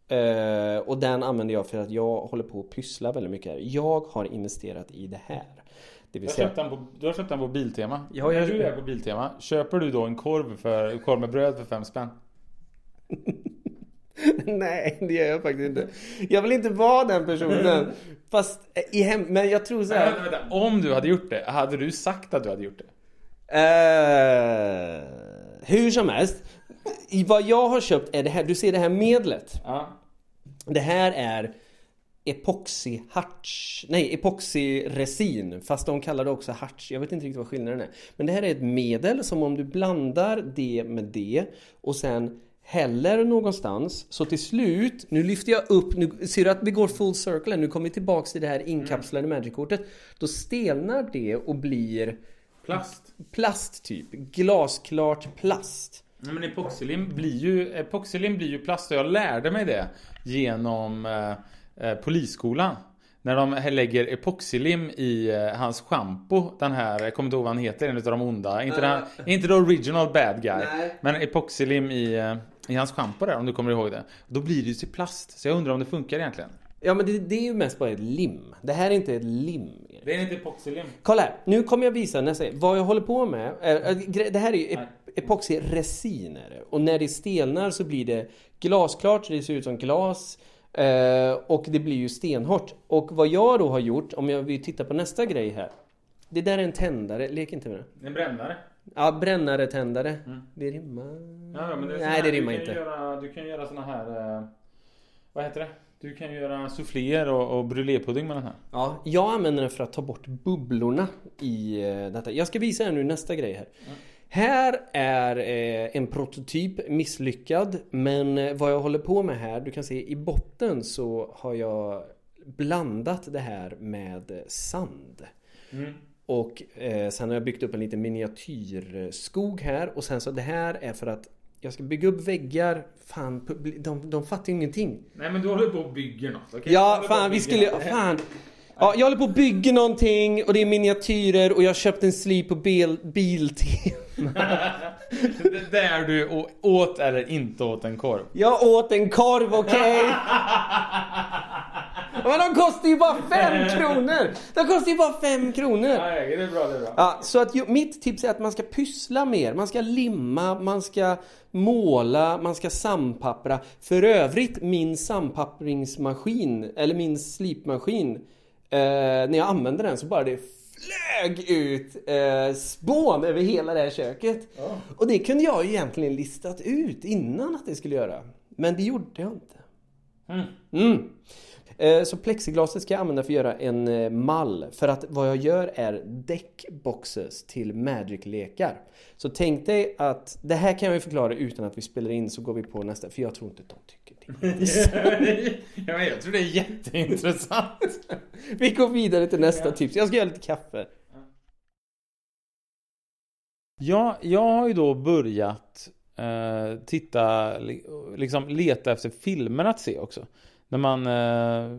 Eh, och den använder jag för att jag håller på att pyssla väldigt mycket här. Jag har investerat i det här. Det Du vill har, säga... köpt den på, du har köpt den på Biltema. Ja, jag- När du är på Biltema, köper du då en korv, för, korv med bröd för fem spänn? Nej, det gör jag faktiskt inte. Jag vill inte vara den personen. Fast i hem... Men jag tror så här... Vänta, vänta. Om du hade gjort det, hade du sagt att du hade gjort det? Eh, hur som helst. I vad jag har köpt är det här, du ser det här medlet. Ja. Det här är epoxy harts, nej epoxyresin fast de kallar det också harts. Jag vet inte riktigt vad skillnaden är. Men det här är ett medel som om du blandar det med det och sen häller någonstans så till slut, nu lyfter jag upp, nu ser du att vi går full circle nu kommer vi tillbaks till det här inkapslade Magic-kortet. Då stelnar det och blir Plast. plast typ, glasklart plast. Nej, men epoxylim blir ju, epoxylim blir ju plast och jag lärde mig det genom eh, eh, polisskolan. När de lägger epoxylim i eh, hans schampo, den här, jag kommer inte ihåg vad han heter, en utav de onda. Inte, den, inte the original bad guy. Nej. Men epoxylim i, eh, i hans schampo där, om du kommer ihåg det. Då blir det ju till plast. Så jag undrar om det funkar egentligen. Ja men det, det är ju mest bara ett lim. Det här är inte ett lim. Erik. Det är inte epoxylim. Kolla här, nu kommer jag visa nästa Vad jag håller på med, äh, äh, det här är ju ep- epoxyresin är det. Och när det stelnar så blir det glasklart, så det ser ut som glas. eh, och det blir ju stenhårt. Och vad jag då har gjort, om jag vill titta på nästa grej här. Det där är en tändare, lek inte med det. En brännare. Ja, brännare, tändare. Det rimmar. Ja, men det Nej, här- det rimmar du inte. Göra, du kan göra såna här... Eh, vad heter det? Du kan ju göra souffléer och, och brulépudding med den här. Ja, jag använder den för att ta bort bubblorna i eh, detta. Jag ska visa er nu nästa grej här. Här är eh, en prototyp misslyckad men eh, vad jag håller på med här, du kan se i botten så har jag blandat det här med sand. Och eh, sen har jag byggt upp en liten miniatyrskog här och sen så det här är för att jag ska bygga upp väggar. Fan, de, de fattar ju ingenting. Nej men du håller på och bygger något? Du Ja, fan vi skulle... Fan. Ja, jag håller på att bygga någonting och det är miniatyrer och jag har köpt en slip på bil, Biltema. Det Där du å- åt eller inte åt en korv. Jag åt en korv, okej? Men de kostar ju bara fem kronor! De kostar ju bara fem kronor! Nej, det är bra, det är bra. Ja, så att ju, mitt tips är att man ska pyssla mer. Man ska limma, man ska måla, man ska sandpappra. För övrigt, min sandpappringsmaskin, eller min slipmaskin, eh, när jag använde den så bara det flög ut eh, spån över hela det här köket. Och det kunde jag ju egentligen listat ut innan att det skulle göra. Men det gjorde jag inte. Mm. Eh, Så plexiglaset ska jag använda för att göra en eh, mall. För att vad jag gör är deckboxes till Magic-lekar. Så tänk dig att det här kan jag ju förklara utan att vi spelar in så går vi på nästa. För jag tror inte de tycker det. ja, jag tror det är jätteintressant. Vi går vidare till nästa tips. Jag ska göra lite kaffe. Ja, jag har ju då börjat eh, titta, li- liksom leta efter filmer att se också. När man, eh,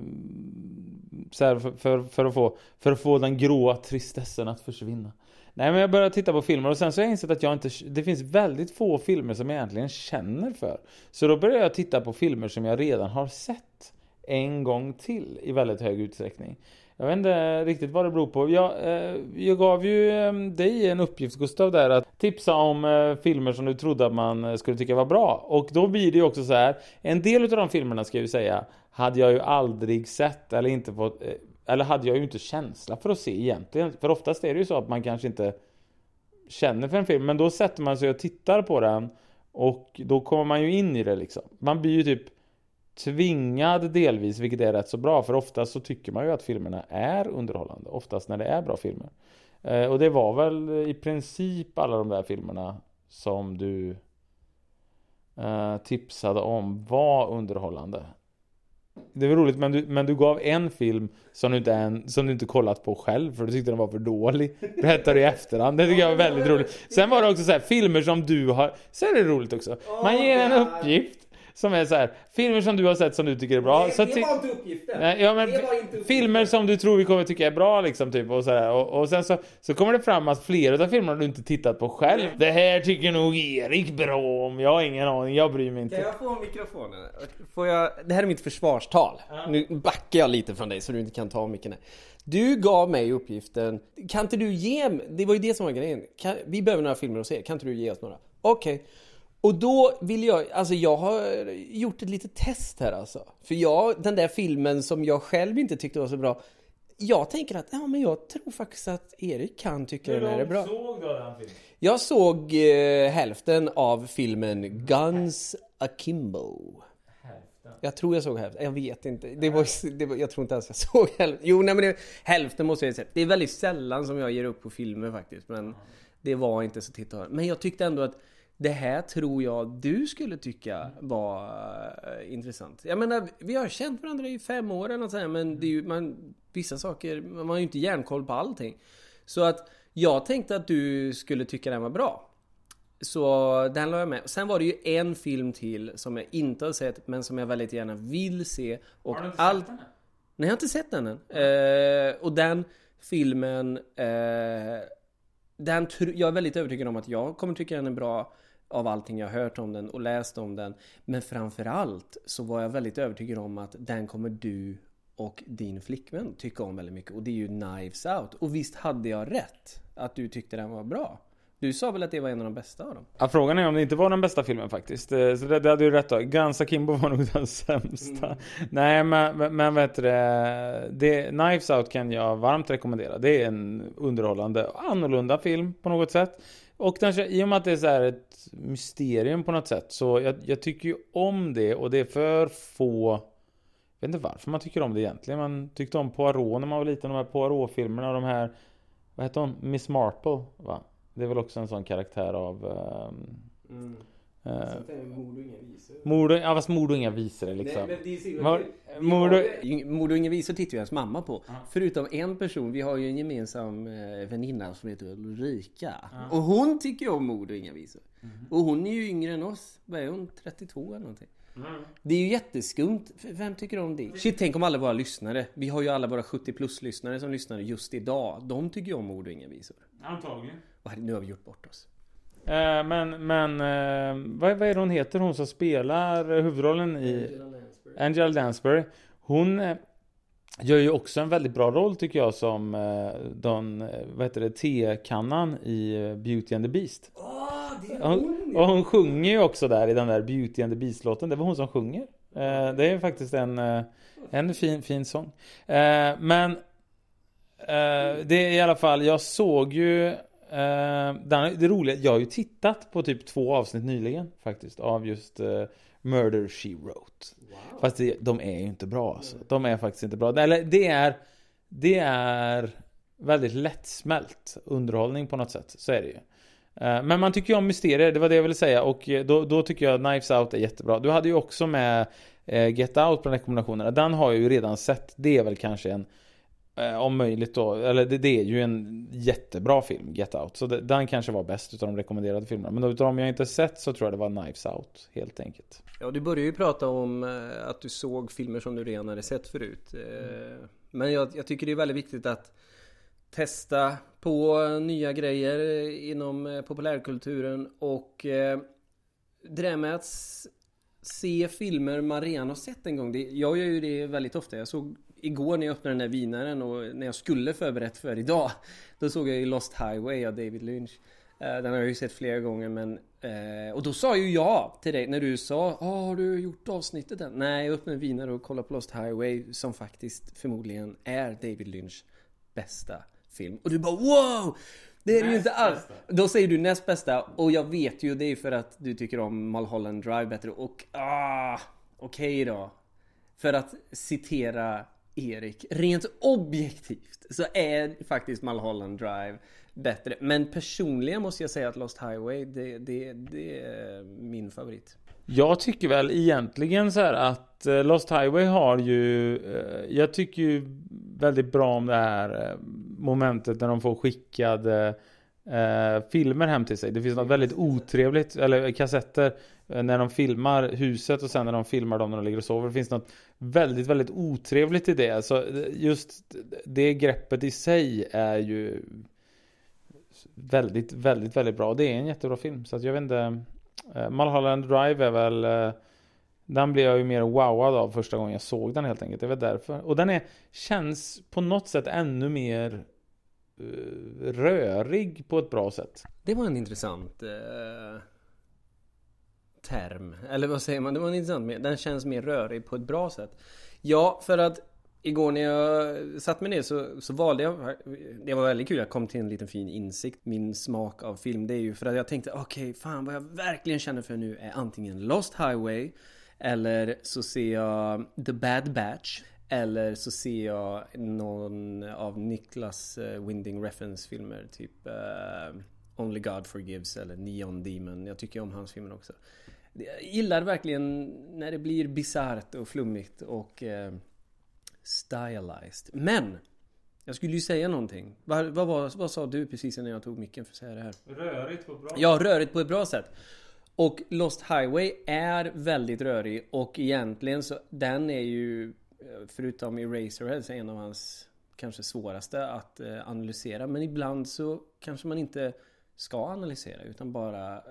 så här, för, för, för, att få, för att få den gråa tristessen att försvinna. Nej men jag började titta på filmer och sen så har jag insett att jag inte, det finns väldigt få filmer som jag egentligen känner för. Så då började jag titta på filmer som jag redan har sett en gång till i väldigt hög utsträckning. Jag vet inte riktigt vad det beror på. Jag, eh, jag gav ju eh, dig en uppgift Gustav där att tipsa om eh, filmer som du trodde att man eh, skulle tycka var bra. Och då blir det ju också så här. En del av de filmerna ska jag ju säga hade jag ju aldrig sett eller inte fått eh, eller hade jag ju inte känsla för att se egentligen. För oftast är det ju så att man kanske inte känner för en film. Men då sätter man sig och tittar på den. Och då kommer man ju in i det liksom. Man blir ju typ tvingad delvis, vilket är rätt så bra. För oftast så tycker man ju att filmerna är underhållande. Oftast när det är bra filmer. Eh, och det var väl i princip alla de där filmerna som du eh, tipsade om var underhållande. Det var roligt men du, men du gav en film som du, inte än, som du inte kollat på själv för du tyckte den var för dålig. Berättar du i efterhand. Det tycker jag var väldigt roligt. Sen var det också så här, filmer som du har... Så är det roligt också. Man ger en uppgift som är så här, filmer som du har sett som du tycker är bra. så ti- inte uppgiften. Nej, ja, men Det var inte uppgiften. filmer som du tror vi kommer tycka är bra liksom typ och sådär. Och, och sen så, så kommer det fram att flera av filmerna du inte tittat på själv. Det här tycker nog Erik bra om. Jag har ingen aning, jag bryr mig Kan inte. jag få mikrofonen? Får jag... Det här är mitt försvarstal. Nu backar jag lite från dig så du inte kan ta micken här. Du gav mig uppgiften, kan inte du ge Det var ju det som var grejen. Kan, vi behöver några filmer att se, kan inte du ge oss några? Okej. Och då vill jag, alltså jag har gjort ett litet test här alltså. För jag, den där filmen som jag själv inte tyckte var så bra. Jag tänker att, ja men jag tror faktiskt att Erik kan tycka den här är bra. såg du den filmen? Jag såg eh, hälften av filmen Guns Akimbo. Jag tror jag såg hälften, jag vet inte. Det var, det var, jag tror inte ens jag såg hälften. Jo, nej men det, hälften måste jag säga. Det är väldigt sällan som jag ger upp på filmer faktiskt. Men det var inte så titta. Men jag tyckte ändå att det här tror jag du skulle tycka var eh, intressant. Jag menar, vi har känt varandra i fem år eller något sånt men det är ju, man, vissa saker, man har ju inte järnkoll på allting. Så att jag tänkte att du skulle tycka den var bra. Så den la jag med. Sen var det ju en film till som jag inte har sett men som jag väldigt gärna vill se. Och Har du inte allt... sett den? än? Nej, jag har inte sett den än. Eh, och den filmen, eh, den, jag är väldigt övertygad om att jag kommer tycka den är bra av allting jag har hört om den och läst om den. Men framförallt så var jag väldigt övertygad om att den kommer du och din flickvän tycka om väldigt mycket och det är ju Knives Out. Och visst hade jag rätt att du tyckte den var bra? Du sa väl att det var en av de bästa av dem? Ja, frågan är om det inte var den bästa filmen faktiskt. Eh, Så det, det hade du rätt då. Guns Akimbo var nog den sämsta. Nej men, men, vet du det, det, Knives Out kan jag varmt rekommendera. Det är en underhållande, annorlunda film på något sätt. Och kanske, i och med att det är så här ett mysterium på något sätt. Så jag, jag tycker ju om det och det är för få jag vet inte varför man tycker om det egentligen. Man tyckte om Poirot när man var liten. De här Poirot-filmerna och de här... Vad heter hon? Miss Marple va? Det är väl också en sån karaktär av... Um... Mm mord och, ja fast mord och inga visor liksom. Var- mord och, Mord och inga visor tittar ju hans mamma på. Förutom en person, vi har ju en gemensam eh, väninna som heter Ulrika. Och hon tycker ju om mord och inga visor. Och hon är ju yngre än oss. Vad är hon? 32 eller någonting. Det är ju jätteskumt. Vem tycker om det? Shit, tänk om alla våra lyssnare. Vi har ju alla våra 70 plus lyssnare som lyssnar just idag. De tycker ju om mord och inga visor. Antagligen. Och nu har vi gjort bort oss. Eh, men, men eh, vad, vad är det hon heter? Hon som spelar huvudrollen i Angela Lansbury. Hon eh, gör ju också en väldigt bra roll tycker jag som den, vad heter det, tekannan i Beauty and the Beast. Hon, och hon sjunger ju också där i den där Beauty and the Beast-låten. Det var hon som sjunger. Det är faktiskt en, en fin, fin sång. Men det är i alla fall, jag såg ju det roliga, jag har ju tittat på typ två avsnitt nyligen faktiskt av just eh, Murder She Wrote. Fast det, de är ju inte bra alltså. De är faktiskt inte bra. Eller det är Det är väldigt lättsmält underhållning på något sätt. Så är det ju. Eh, Men man tycker ju om mysterier, det var det jag ville säga. Och eh, då, då tycker jag att Knives Out är jättebra. Du hade ju också med eh, Get Out på rekommendationerna. Den har jag ju redan sett. Det är väl kanske en eh, om möjligt då, eller det, det är ju en jättebra film, Get Out. Så det, den kanske var bäst utav de rekommenderade filmerna. Men utav de jag inte sett så tror jag det var Knives Out, helt enkelt. Ja, du började ju prata om eh, att du såg filmer som du redan hade sett förut. Eh, Men jag, jag tycker det är väldigt viktigt att testa på nya grejer eh, inom eh, populärkulturen och eh, det där med att se filmer man redan har sett en gång. Det, jag gör ju det väldigt ofta. Jag såg igår när jag öppnade den där vinaren och när jag skulle förberett för idag. Då såg jag ju Lost Highway av David Lynch. Eh, Den har jag ju sett flera gånger men eh, Och då sa ju jag till dig när du sa ah, Har du gjort avsnittet än? Nej, jag öppnade vinare och kollade på Lost Highway som faktiskt förmodligen är David Lynch bästa film. Och du bara wow! Det är det ju inte alls. Då säger du näst bästa och jag vet ju det är för att du tycker om Mulholland Drive bättre och ah, okej då. För att citera Erik, rent objektivt så är faktiskt Mulholland Drive bättre. Men personligen måste jag säga att Lost Highway, det, det, det är min favorit. Jag tycker väl egentligen så här att eh, Lost Highway har ju eh, Jag tycker ju väldigt bra om det här eh, momentet när de får skickade filmer hem till sig. Det finns något väldigt otrevligt, eller kassetter Eh, när de filmar huset och sen när de filmar dem när de ligger och sover. Det finns något väldigt, väldigt otrevligt i det. Så eh, just det greppet i sig är ju väldigt, väldigt, väldigt bra. Det är en jättebra film. Så att jag vet inte eh, Mulholland Drive är väl Den blev jag ju mer wowad av första gången jag såg den helt enkelt. Det var därför. Och den är Känns på något sätt ännu mer Rörig på ett bra sätt. Det var en intressant eh, term. Eller vad säger man? Det var en intressant. Den känns mer rörig på ett bra sätt. Ja, för att igår när jag satt mig ner så, så valde jag Det var väldigt kul. Jag kom till en liten fin insikt. Min smak av film. Det är ju för att jag tänkte okej, fan vad jag verkligen känner för nu är antingen Lost Highway eller så ser jag The Bad Batch. Eller så ser jag någon av Niklas eh, Winding Refns filmer. Typ uh, Only God Forgives eller Neon Demon. Jag tycker om hans filmer också. Jag gillar verkligen när det blir bisarrt och flummigt och eh, stylized. Men! Jag skulle ju säga någonting. Vad, vad, vad, vad sa du precis när jag tog micken för att säga det här? Rörigt på bra Ja, rörigt på ett bra sätt. Och Lost Highway är väldigt rörig och egentligen så den är ju eh, förutom Eraserhead så är en av hans kanske svåraste att eh, analysera. Men ibland så kanske man inte ska analysera utan bara eh,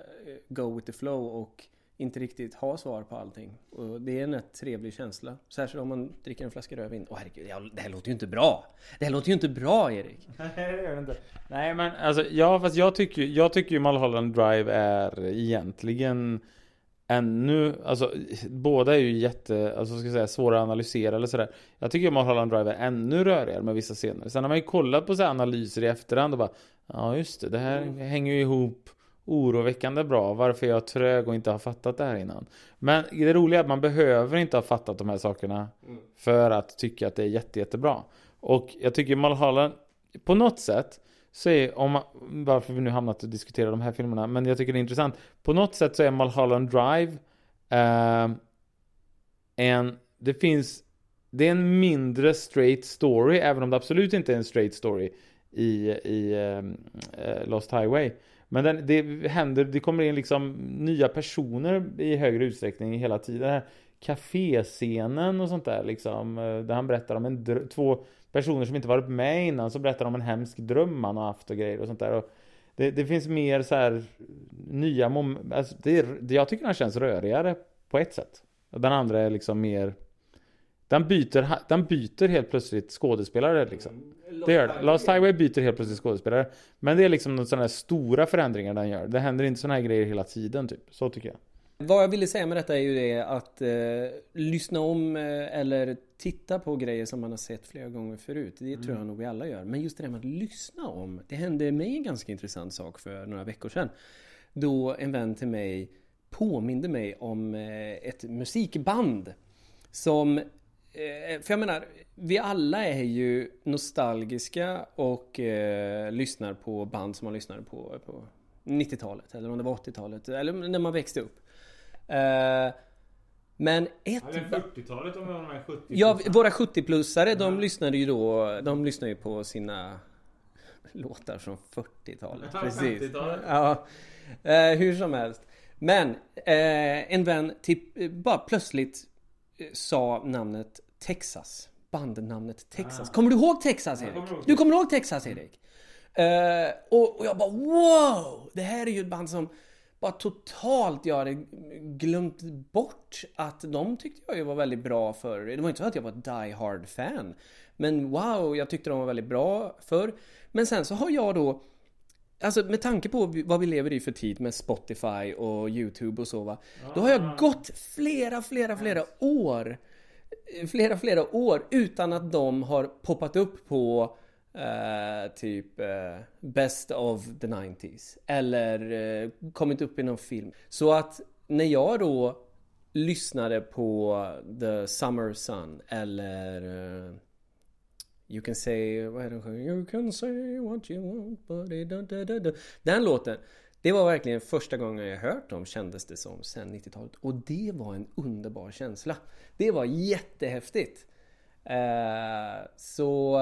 go with the flow och inte riktigt ha svar på allting. Och det är en rätt trevlig känsla. Särskilt om man dricker en flaska rödvin. Åh herregud, det här låter ju inte bra! Det här låter ju inte bra Erik! Nej det gör det inte. Nej men alltså, ja fast jag tycker ju, jag tycker ju Mulholland Drive är egentligen ännu, alltså båda är ju jätte, alltså ska jag säga svåra att analysera eller sådär. Jag tycker ju Mulholland Drive är ännu rörigare med vissa scener. Sen har man ju kollat på så här analyser i efterhand och bara Ja just det, det här hänger ju ihop oroväckande bra. Varför är jag trög och inte har fattat det här innan? Men det roliga är att man behöver inte ha fattat de här sakerna för att tycka att det är jätte, jättebra. Och jag tycker Mulholland, på något sätt, så är, om man, varför vi nu hamnat och diskuterar de här filmerna, men jag tycker det är intressant. På något sätt så är Mulholland Drive eh, en, det finns, det är en mindre straight story, även om det absolut inte är en straight story i, i ehm, eh, Lost Highway. Men den, det händer, det kommer in liksom nya personer i högre utsträckning hela tiden. Den här kaféscenen och sånt där liksom. Eh, där han berättar om en dr- två personer som inte varit med innan. Så berättar om en hemsk dröm han har haft och grejer och sånt där. Och det, det finns mer så här nya moment. Alltså det, det, jag tycker den känns rörigare på ett sätt. Och Den andra är liksom mer den byter, den byter helt plötsligt skådespelare liksom. Det gör det. Lost Highway byter helt plötsligt skådespelare. Men det är liksom några sådana här stora förändringar den gör. Det händer inte sådana här grejer hela tiden typ. Så tycker jag. Vad jag ville säga med detta är ju det att eh, lyssna om eh, eller titta på grejer som man har sett flera gånger förut. Det tror jag nog vi alla gör. Men just det där med att lyssna om. Det hände mig en ganska intressant sak för några veckor sedan. Då en vän till mig påminde mig om eh, ett musikband. Som, för jag menar, vi alla är ju nostalgiska och eh, lyssnar på band som man lyssnade på på 90-talet eller om det var 80-talet eller när man växte upp. Eh, men ett... 40-talet om jag var med 70 Ja, våra 70-plussare de lyssnade ju då, de lyssnar ju på sina låtar från 40-talet. Ja, Precis. 50-talet. Ja, eh, hur som helst. Men eh, en vän typ, bara plötsligt eh, sa namnet Texas. Bandnamnet Texas. Kommer du ihåg Texas Erik? kommer ihåg Du kommer ihåg Texas Erik? Eh, och, och jag bara wow! Det här är ju ett band som bara totalt jag hade glömt bort att de tyckte jag ju var väldigt bra för. Det var inte så att jag var ett Die Hard fan. Men wow, jag tyckte de var väldigt bra för. Men sen så har jag då Alltså med tanke på vad vi lever i för tid med Spotify och YouTube och så va. Då har jag gått flera, flera, flera år. Flera, flera år utan att de har poppat upp på Uh, typ uh, Best of the 90s. Eller uh, kommit upp i någon film. Så att när jag då lyssnade på The Summer Sun eller You can say, vad är den sjunger? You can say what you want but it don't, don't, don't. Den låten det var verkligen första gången jag hört dem kändes det som sen 90-talet och det var en underbar känsla Det var jättehäftigt eh, Så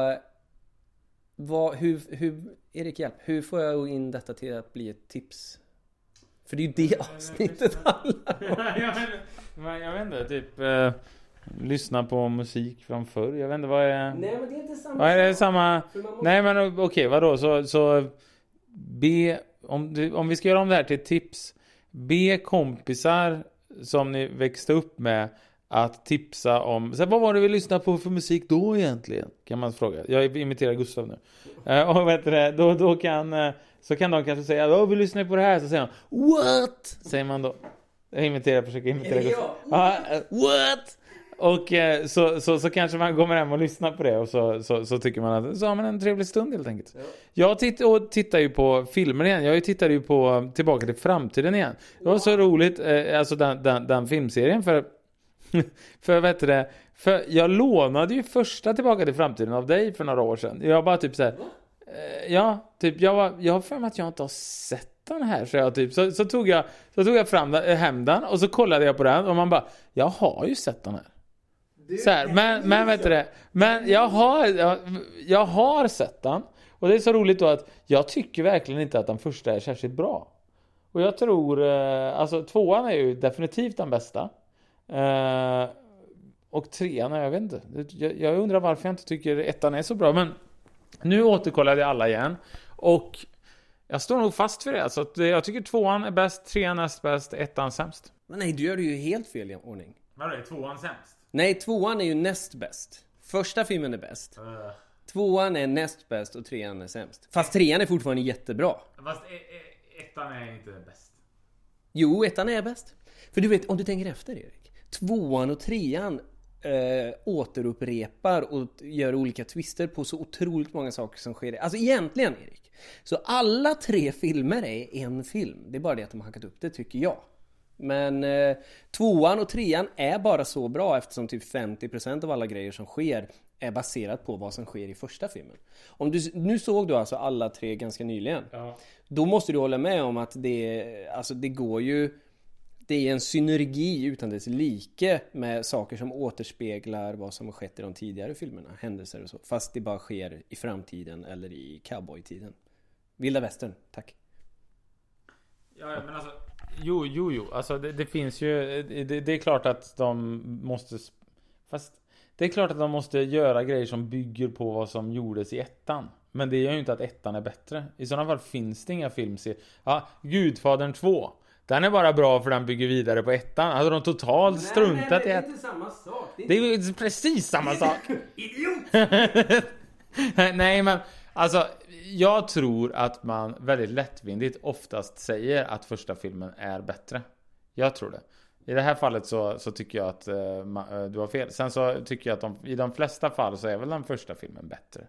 vad, hur, hur, Erik hjälp, hur får jag in detta till att bli ett tips? För det är ju det avsnittet handlar om jag, vet, inte, typ eh, Lyssna på musik från förr. Jag vet inte vad är... Nej men det är inte samma Vad är det samma? Nej men okej, vadå? Så, så be, om, du, om vi ska göra om det här till ett tips. Be kompisar som ni växte upp med att tipsa om, så här, vad var det vi lyssnade på för musik då egentligen? Kan man fråga. Jag imiterar Gustav nu. Eh, och vet du då, då kan, eh, så kan de kanske säga, ja vi lyssnar på det här, så säger man What? Säger man då. Jag imiterar, försöker imitera Gustav. Ja, eh, what? Och eh, så, så, så kanske man kommer hem och lyssnar på det och så, så, så tycker man att så har man en trevlig stund helt enkelt. Jag titt, och tittar ju på filmer igen. Jag tittade ju på Tillbaka till framtiden igen. Det var så roligt, eh, alltså den, den, den filmserien för för vet du det, för jag lånade ju första Tillbaka till framtiden av dig för några år sedan. Jag bara typ så här, eh, Ja, typ jag var, jag har för mig att jag inte har sett den här så jag typ, så, så tog jag, så tog jag fram den, hem den och så kollade jag på den och man bara, jag har ju sett den här. Så här, men, men vet du det, men jag har, jag, jag har sett den. Och det är så roligt då att jag tycker verkligen inte att den första är särskilt bra. Och jag tror, eh, alltså tvåan är ju definitivt den bästa. Eh, Och trean, jag vet inte. Jag, jag undrar varför jag inte tycker ettan är så bra. Men nu återkollade jag alla igen. Och jag står nog fast för det. Så att jag tycker tvåan är bäst, trean näst bäst, ettan sämst. Men nej, du gör det ju helt fel i ordning. Vadå, är tvåan sämst? Nej, tvåan är ju näst bäst. Första filmen är bäst. Tvåan är näst bäst och trean är sämst. Fast trean är fortfarande jättebra. Fast ettan är inte bäst. Jo, ettan är bäst. För du vet, om du tänker efter Erik. Tvåan och trean eh, återupprepar och gör olika twister på så otroligt många saker som sker. Alltså egentligen Erik. Så alla tre filmer är en film. Det är bara det att de har hackat upp det tycker jag. Men eh, tvåan och trean är bara så bra eftersom typ 50% av alla grejer som sker är baserat på vad som sker i första filmen. Om du, nu såg du alltså alla tre ganska nyligen. Ja. Då måste du hålla med om att det, alltså det går ju Det är en synergi utan dess like med saker som återspeglar vad som har skett i de tidigare filmerna, händelser och så. Fast det bara sker i framtiden eller i cowboytiden. Vilda västern, tack. Ja, men alltså, jo, jo, jo. Alltså det, det finns ju... Det, det, är klart att de måste... Fast det är klart att de måste göra grejer som bygger på vad som gjordes i ettan. Men det gör ju inte att ettan är bättre. I sådana fall finns det inga filmserier. Ja, Gudfadern 2. Den är bara bra för den bygger vidare på ettan. Hade de totalt struntat i ett... inte samma sak. Det är ju precis samma sak. Idiot! Nej men alltså jag tror att man väldigt lättvindigt oftast säger att första filmen är bättre. Jag tror det. I det här fallet så, så tycker jag att uh, ma- uh, du har fel. Sen så tycker jag att de, i de flesta fall så är väl den första filmen bättre.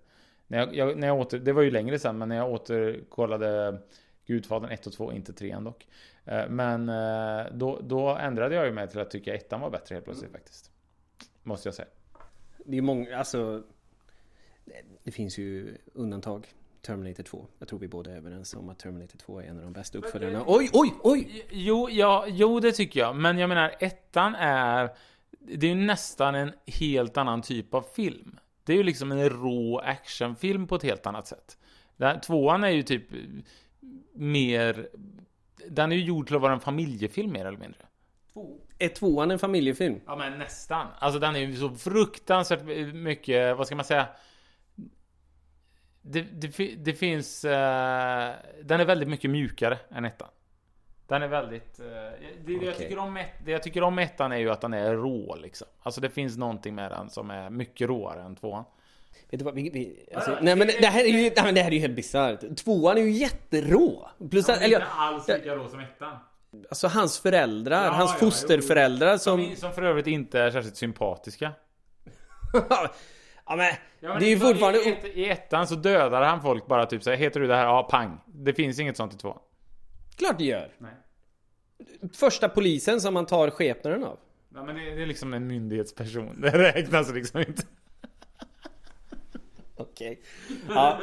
När jag, jag, när jag åter, det var ju längre sen men när jag återkollade Gudfadern 1 och 2, inte 3 dock. Uh, men då, då ändrade jag ju mig till att tycka ettan var bättre helt plötsligt faktiskt. Måste jag säga. Det är många, alltså det finns ju undantag. Terminator 2. Jag tror vi båda är överens om att Terminator 2 är en av de bästa uppföljarna. Oj, oj, oj! Jo, ja, jo, det tycker jag. Men jag menar, ettan är... Det är ju nästan en helt annan typ av film. Det är ju liksom en rå actionfilm på ett helt annat sätt. Den, tvåan är ju typ mer... Den är ju gjord till att vara en familjefilm mer eller mindre. Är tvåan en familjefilm? Ja, men nästan. Alltså den är ju så fruktansvärt mycket, vad ska man säga? Det, det, det finns... Uh, den är väldigt mycket mjukare än ettan. Den är väldigt... Uh, det, det, Okej. jag tycker om ett, det jag tycker om ettan är ju att den är rå liksom. Alltså det finns någonting med den som är mycket råare än tvåan. Vet du vad, vi, vi, alltså, nej men det här är ju, nej, men det här är ju helt bisarrt. Tvåan är ju jätterå. Plus att, eller, alls lika rå som ettan. alltså hans föräldrar, Ja, hans ja, fosterföräldrar Som, som... som för övrigt inte är särskilt sympatiska. ja men, Ja, det är ju i- fortfarande... I, ett- I ettan så dödar han folk bara typ såhär, heter du det här? Ja, pang. Det finns inget sånt i tvåan. Klart det gör. Nej. Första polisen som man tar skepnaden av. Ja, men det, det är liksom en myndighetsperson. Det räknas liksom inte. Okej. Ja.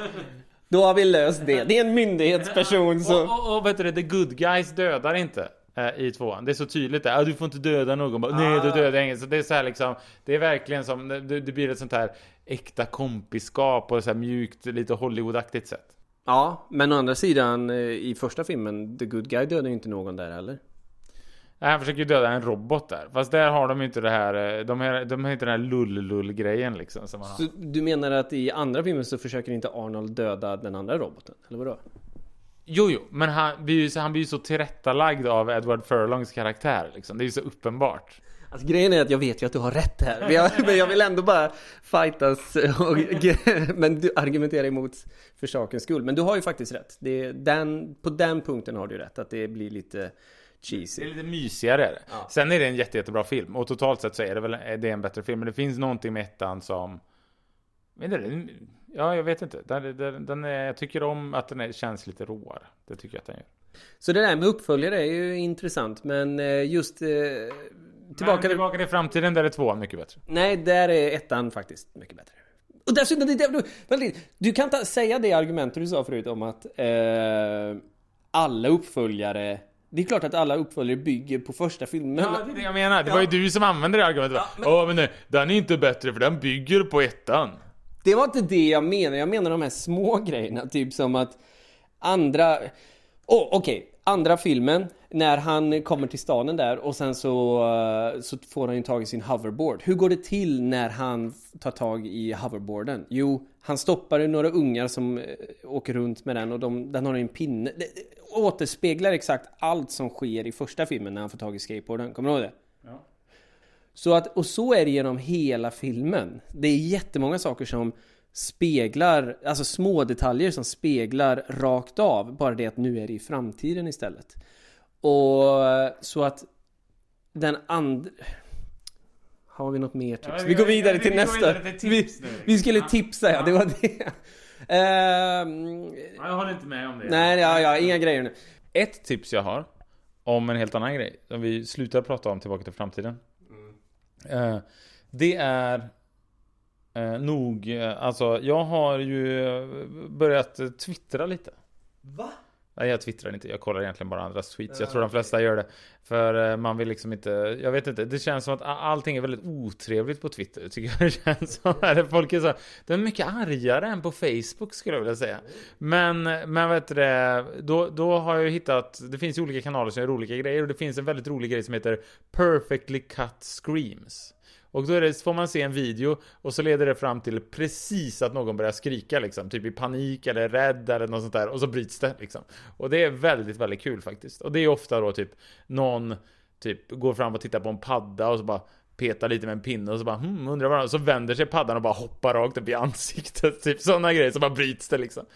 Då har vi löst det. Det är en myndighetsperson som... Och, och, och vet du det, the good guys dödar inte. eh, I tvåan. Det är så tydligt där. Ah, du får inte döda någon. Bara, Nej, du dödar ingen. Så det är så här liksom. Det är verkligen som, det, det blir ett sånt här äkta kompiskap på ett så här mjukt, lite Hollywoodaktigt sätt. Ja, men å andra sidan eh, i första filmen, The Good Guy dödar ju inte någon där heller. Nej, Han försöker ju döda en robot där. Fast där har de ju inte det här, eh, de har, de har inte den här lull-lull grejen liksom. Som man har. Så du menar att i andra filmen så försöker inte Arnold döda den andra roboten? Eller vadå? Jo, jo, men han blir ju så, han blir ju så tillrättalagd av Edward Furlongs karaktär liksom. Det är ju så uppenbart. Alltså grejen är att jag vet ju att du har rätt här. Men jag, men jag vill ändå bara fightas och, Men du argumenterar emot för sakens skull. Men du har ju faktiskt rätt. Det den, på den punkten har du rätt. Att det blir lite Det är cheesy. lite mysigare är. Ja. Sen är det en jätte, jättebra film. Och totalt sett så är det väl är det en bättre film. Men det finns någonting med ettan som... Det? ja, jag vet inte. Den, den, den är, jag tycker om att den är, känns lite råare. Det tycker jag att den gör. Så det där med uppföljare är ju intressant. Men eh, just... Tillbaka Men tillbaka till framtiden där är tvåan mycket bättre. Nej, där är ettan faktiskt mycket bättre. Och dessutom, det, det, du, du kan inte säga det argumentet du sa förut om att eh, alla uppföljare det är klart att alla uppföljare bygger på första filmen. Ja, det är det jag menar. Det var ju du som använde det argumentet. Åh, Ja, men- men nej, den är inte bättre för den bygger på ettan. Det var inte det jag menade. Jag menar de här små grejerna. Typ som att andra... Oh, Okej, andra filmen när han kommer till staden där och sen så, eh, så får han ju tag i sin hoverboard. Hur går det till när han tar tag i hoverboarden? Jo, han stoppar några ungar som eh, åker runt med den och de, den har en pinne. Det, det återspeglar exakt allt som sker i första filmen när han får tag i skateboarden. Kommer du ihåg det? Så att, och så är det genom hela filmen. Det är jättemånga saker som speglar, alltså små detaljer som speglar rakt av. Bara det att nu är det i framtiden istället. Och så att den andra... Har vi något mer tips? Ja, vi går vidare vi till går nästa. vidare till tips vi, nu. vi skulle Ja. tipsa ja, det var det. Ja, Jag håller inte med om det. nej, ja, ja, inga grejer nu. Ett tips jag har om en helt annan grej, som vi slutar prata om Tillbaka till framtiden. Eh, det är eh, nog, eh, alltså jag har ju börjat twittra lite. Va? Nej jag twittrar inte, jag kollar egentligen bara andras tweets. Jag tror de flesta gör det. För eh, man vill liksom inte, jag vet inte, det känns som att allting är väldigt otrevligt på Twitter. Tycker jag det känns som. Eller folk är så, de är mycket argare än på Facebook skulle jag vilja säga. Men, men vet du det, då, då har jag ju hittat, det finns ju olika kanaler som gör olika grejer och det finns en väldigt rolig grej som heter Perfectly Cut Screams. Och då är det, får man se en video och så leder det fram till precis att någon börjar skrika liksom, typ i panik eller rädd eller något sånt där och så bryts det liksom. Och det är väldigt, väldigt kul faktiskt. Och det är ofta då typ någon typ går fram och tittar på en padda och så bara petar lite med en pinne och så bara hmm, undrar vad Så vänder sig paddan och bara hoppar rakt upp i ansiktet. Typ sådana grejer, så bara bryts det liksom.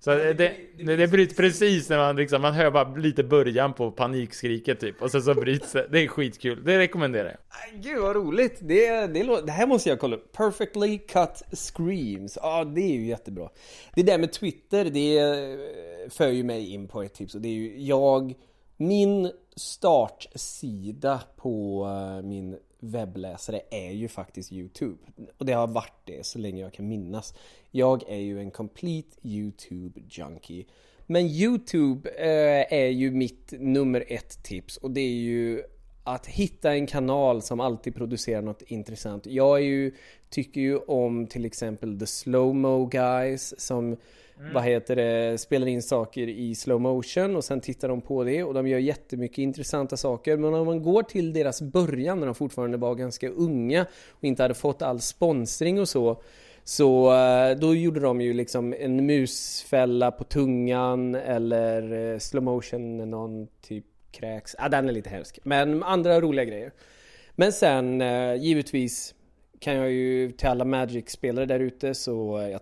Så det, det, det, det bryts precis när man liksom, man hör bara lite början på panikskriket typ. Och sen så bryts det. Det är skitkul. Det rekommenderar jag. Aj, Gud vad roligt! Det, det, det här måste jag kolla upp. Perfectly cut screams. Ja, det är ju jättebra. Det där med Twitter, det eh, för ju mig in på ett tips och det är ju jag Min startsida på eh, min webbläsare är ju faktiskt Youtube. Och det har varit det så länge jag kan minnas. Jag är ju en complete Youtube junkie. Men Youtube eh, är ju mitt nummer ett tips och det är ju att hitta en kanal som alltid producerar något intressant. Jag är ju, tycker ju om till exempel The Slowmo Guys som Mm. vad heter det, spelar in saker i slow motion och sen tittar de på det och de gör jättemycket intressanta saker. Men om man går till deras början när de fortfarande var ganska unga och inte hade fått all sponsring och så så eh, då gjorde de ju liksom en musfälla på tungan eller eh, slow motion när någon typ kräks. Ja, den är lite hemsk. Men andra roliga grejer. Men sen eh, givetvis kan jag ju till alla Magic-spelare där ute så jag,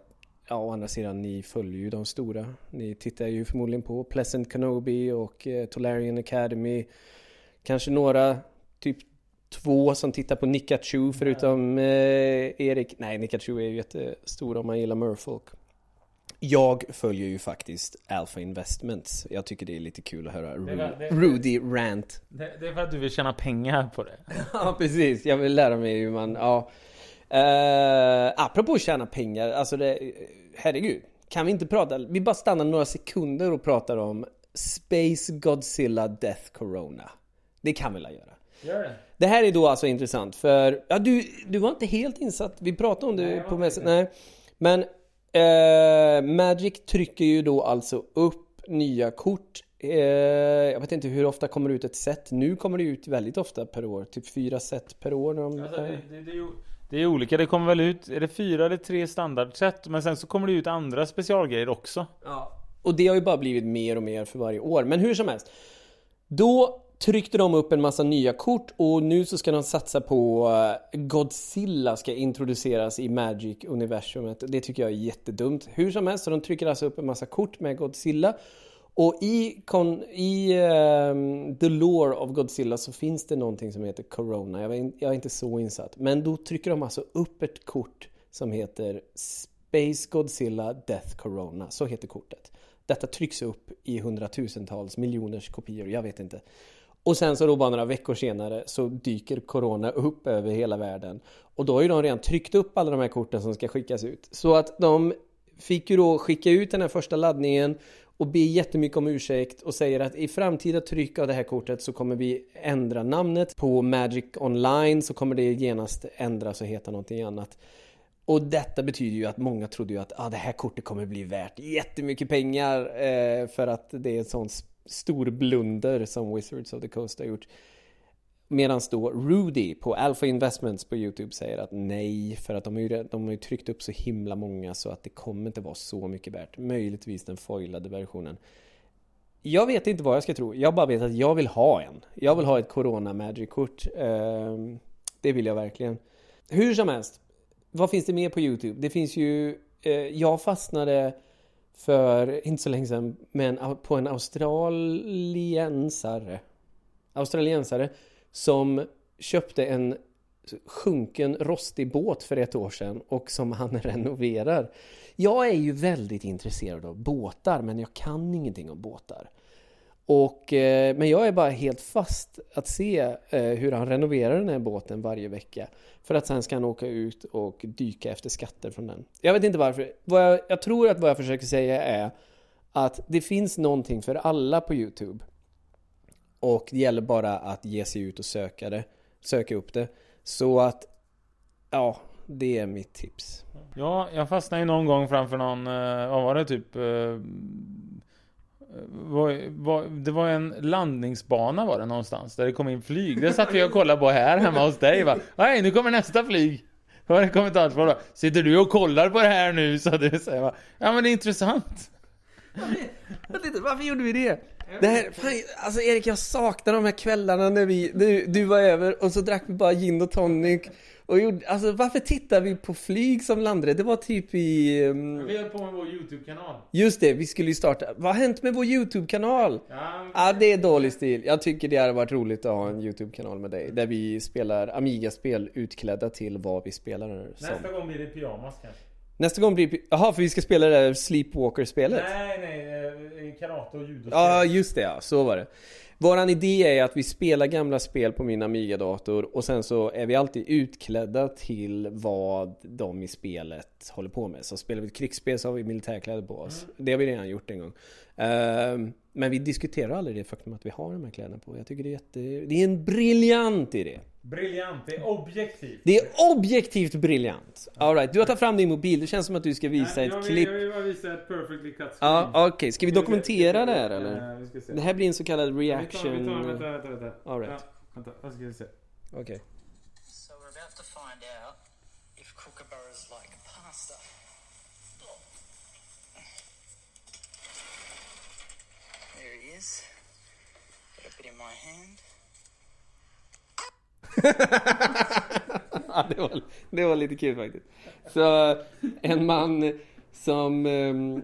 Ja, å andra sidan, ni följer ju de stora. Ni tittar ju förmodligen på Pleasant Kenobi och eh, Tolarian Academy. Kanske några, typ två som tittar på Nikachu förutom eh, Erik. Nej, Nikachu är ju jättestor om man gillar Merfolk. Jag följer ju faktiskt Alpha Investments. Jag tycker det är lite kul att höra Ru- det- Rudy rant. Det, det är för att du vill tjäna pengar på det. Ja precis, jag vill lära mig hur man, ja. Uh, apropå att tjäna pengar, alltså det, herregud. Kan vi inte prata, vi bara stannar några sekunder och pratar om Space Godzilla Death Corona. Det kan vi väl göra? Gör det. Det här är då alltså intressant för, ja du, du var inte helt insatt, vi pratade om det Nej, på mässan, nej. Men eh, Magic trycker ju då alltså upp nya kort. Eh, jag vet inte hur ofta kommer det ut ett set. Nu kommer det ut väldigt ofta per år, typ fyra set per år. När de, Alltså, det, det, det, det är olika, det kommer väl ut, är det fyra eller tre standardset? Men sen så kommer det ut andra specialgrejer också. Ja. Och det har ju bara blivit mer och mer för varje år. Men hur som helst. Då tryckte de upp en massa nya kort och nu så ska de satsa på eh, Godzilla ska introduceras i Magic-universumet. Det tycker jag är jättedumt. Hur som helst, så de trycker alltså upp en massa kort med Godzilla. Och i, kon, i um, the lore of Godzilla så finns det någonting som heter Corona. Jag, in, jag är inte så insatt. Men då trycker de alltså upp ett kort som heter Space Godzilla Death Corona. Så heter kortet. Detta trycks upp i hundratusentals miljoners kopior, jag vet inte. Och sen så då bara några veckor senare så dyker Corona upp över hela världen. Och då har ju de redan tryckt upp alla de här korten som ska skickas ut. Så att de fick ju då skicka ut den här första laddningen och ber jättemycket om ursäkt och säger att i framtida tryck av det här kortet så kommer vi ändra namnet. På Magic Online så kommer det genast ändras och heta någonting annat. Och detta betyder ju att många trodde ju att ah, det här kortet kommer bli värt jättemycket pengar eh, för att det är en sån stor blunder som Wizards of the Coast har gjort. Medan då Rudy på Alpha Investments på Youtube säger att nej, för att de har, ju, de har ju tryckt upp så himla många så att det kommer inte vara så mycket värt. Möjligtvis den foilade versionen. Jag vet inte vad jag ska tro. Jag bara vet att jag vill ha en. Jag vill ha ett Corona Magic-kort. Ehm, det vill jag verkligen. Hur som helst. Vad finns det mer på Youtube? Det finns ju... Eh, jag fastnade för inte så länge sedan men på en australiensare. Australiensare som köpte en sjunken rostig båt för ett år sedan och som han renoverar. Jag är ju väldigt intresserad av båtar men jag kan ingenting om båtar. Och, eh, men jag är bara helt fast att se eh, hur han renoverar den här båten varje vecka. För att sen ska han åka ut och dyka efter skatter från den. Jag vet inte varför. Vad jag, jag tror att vad jag försöker säga är att det finns någonting för alla på Youtube. Och det gäller bara att ge sig ut och söka det. Söka upp det. Så att, ja, det är mitt tips. Ja, jag fastnade ju någon gång framför någon, eh, vad var det typ? Eh, eh, var, var, det var en landningsbana var det någonstans där det kom in flyg. Det satt vi och kollade på här hemma hos dig va. Nej, nu kommer nästa flyg. Var det kommentarsspår då? Sitter du och kollar på det här nu? Så du säger va. Ja men det är intressant. Lite, varför gjorde vi det? Det här, fan, alltså Erik jag saknar de här kvällarna när vi, du, du var över och så drack vi bara gin och tonic och gjorde, alltså varför tittar vi på flyg som landade? Det var typ i... ehm, Vi höll på med vår YouTube-kanal. Just det, vi skulle ju starta, vad har hänt med vår YouTube-kanal? Ja, Ja, det är dålig stil. Jag tycker det hade varit roligt att ha en YouTube-kanal med dig där vi spelar Amiga-spel utklädda till vad vi spelar som. nästa gång blir det pyjamas kanske. Nästa gång blir Jaha, för vi ska spela det där Sleepwalker-spelet? Nej, nej, eh, karate och judo. Ja, just det ja, så var det. Våran idé är att vi spelar gamla spel på min Amiga-dator och sen så är vi alltid utklädda till vad de i spelet håller på med. Så spelar vi ett krigsspel så har vi militärkläder på oss. Det har vi redan gjort en gång. Ehm, men vi diskuterar aldrig det faktum att vi har de här kläderna på. Jag tycker det är jätte... Det är en briljant idé. Briljant, det är objektivt. Det är objektivt briljant. Alright, du har tagit fram din mobil. Det känns som att du ska visa Nej, ett vill, klipp. Jag vill bara visa ett perfectly cut screen. Ja, okej. Ska vi dokumentera det här eller? Vi ska se. Det här blir en så kallad Vi tar, vi reaction... tar, vänta, vänta, vänta. All right. Ja, vänta, vad ska vi se? Okej. So we're about to find out if kookaburras like pasta. There he is. Got a bit in my hand. Ja, det var, det var lite kul faktiskt. Så en man som ehm,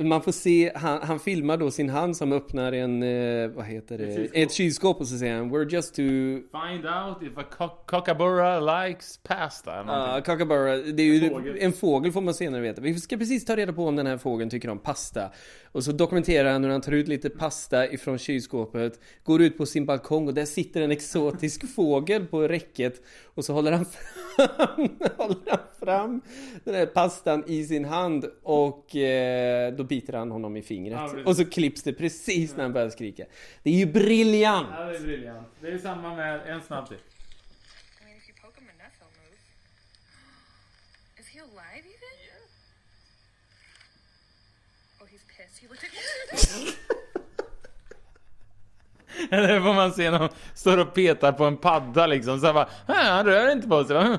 man får se, han, han filmar då sin hand som öppnar en, eh, vad heter det, Ett kylskåp. ett kylskåp och så säger han We're just to Find out if a kookaburra likes pasta. Ja, någonting. kookaburra, det är ju En fågel. en fågel får man senare veta. Vi ska precis ta reda på om den här fågeln tycker om pasta. Och så dokumenterar han hur han tar ut lite pasta ifrån kylskåpet, går ut på sin balkong och där sitter en exotisk fågel på räcket. Och så håller han fram, håller han fram den här pastan i sin hand och eh, då biter han honom i fingret. Ja, och så klipps det precis när han börjar skrika. Det är ju briljant! Ja, det är briljant. Det är samma med en snabb till. I mean, if you poke him enough, he'll move. Is he alive even? Oh, his piss. He looked at Eller får man se någon står och petar på en padda liksom. Så bara, han rör inte på sig.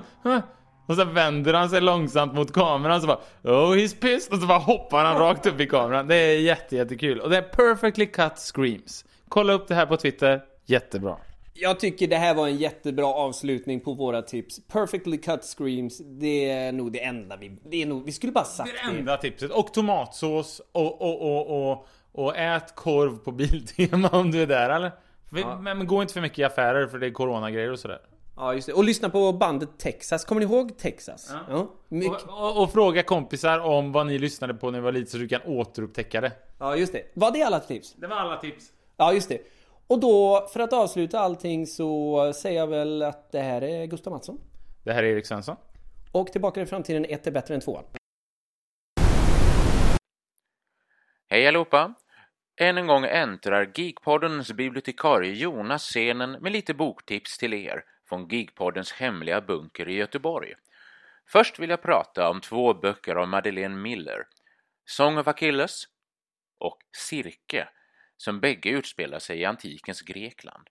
Och så vänder han sig långsamt mot kameran så bara Oh he's pissed och så bara hoppar han rakt upp i kameran. Det är jätte, jättekul. Och det är perfectly cut screams. Kolla upp det här på Twitter. Jättebra. Jag tycker det här var en jättebra avslutning på våra tips. Perfectly cut screams, det är nog det enda vi... Det är nog, vi skulle bara sagt Det är det enda tipset. Och tomatsås och, och, och, och, och ät korv på Biltema om du är där eller? Ja. Men, gå inte för mycket i affärer för det är coronagrejer och sådär. Ja, just det. Och lyssna på bandet Texas. Kommer ni ihåg Texas? Ja. Mycket... Och, och, och fråga kompisar om vad ni lyssnade på när ni var lite så du kan återupptäcka det. ja, just det. Var det alla tips? Det var alla tips. Ja, just det. Och då, för att avsluta allting så säger jag väl att det här är Gustav Mattsson. Det här är Erik Svensson. Och Tillbaka i framtiden, ett är bättre än tvåan. Hej allihopa! Än en gång äntrar Geekpoddens bibliotekarie Jonas scenen med lite boktips till er från Geekpoddens hemliga bunker i Göteborg. Först vill jag prata om två böcker av Madeleine Miller, Song of Achilles och Cirke, som bägge utspelar sig i antikens Grekland.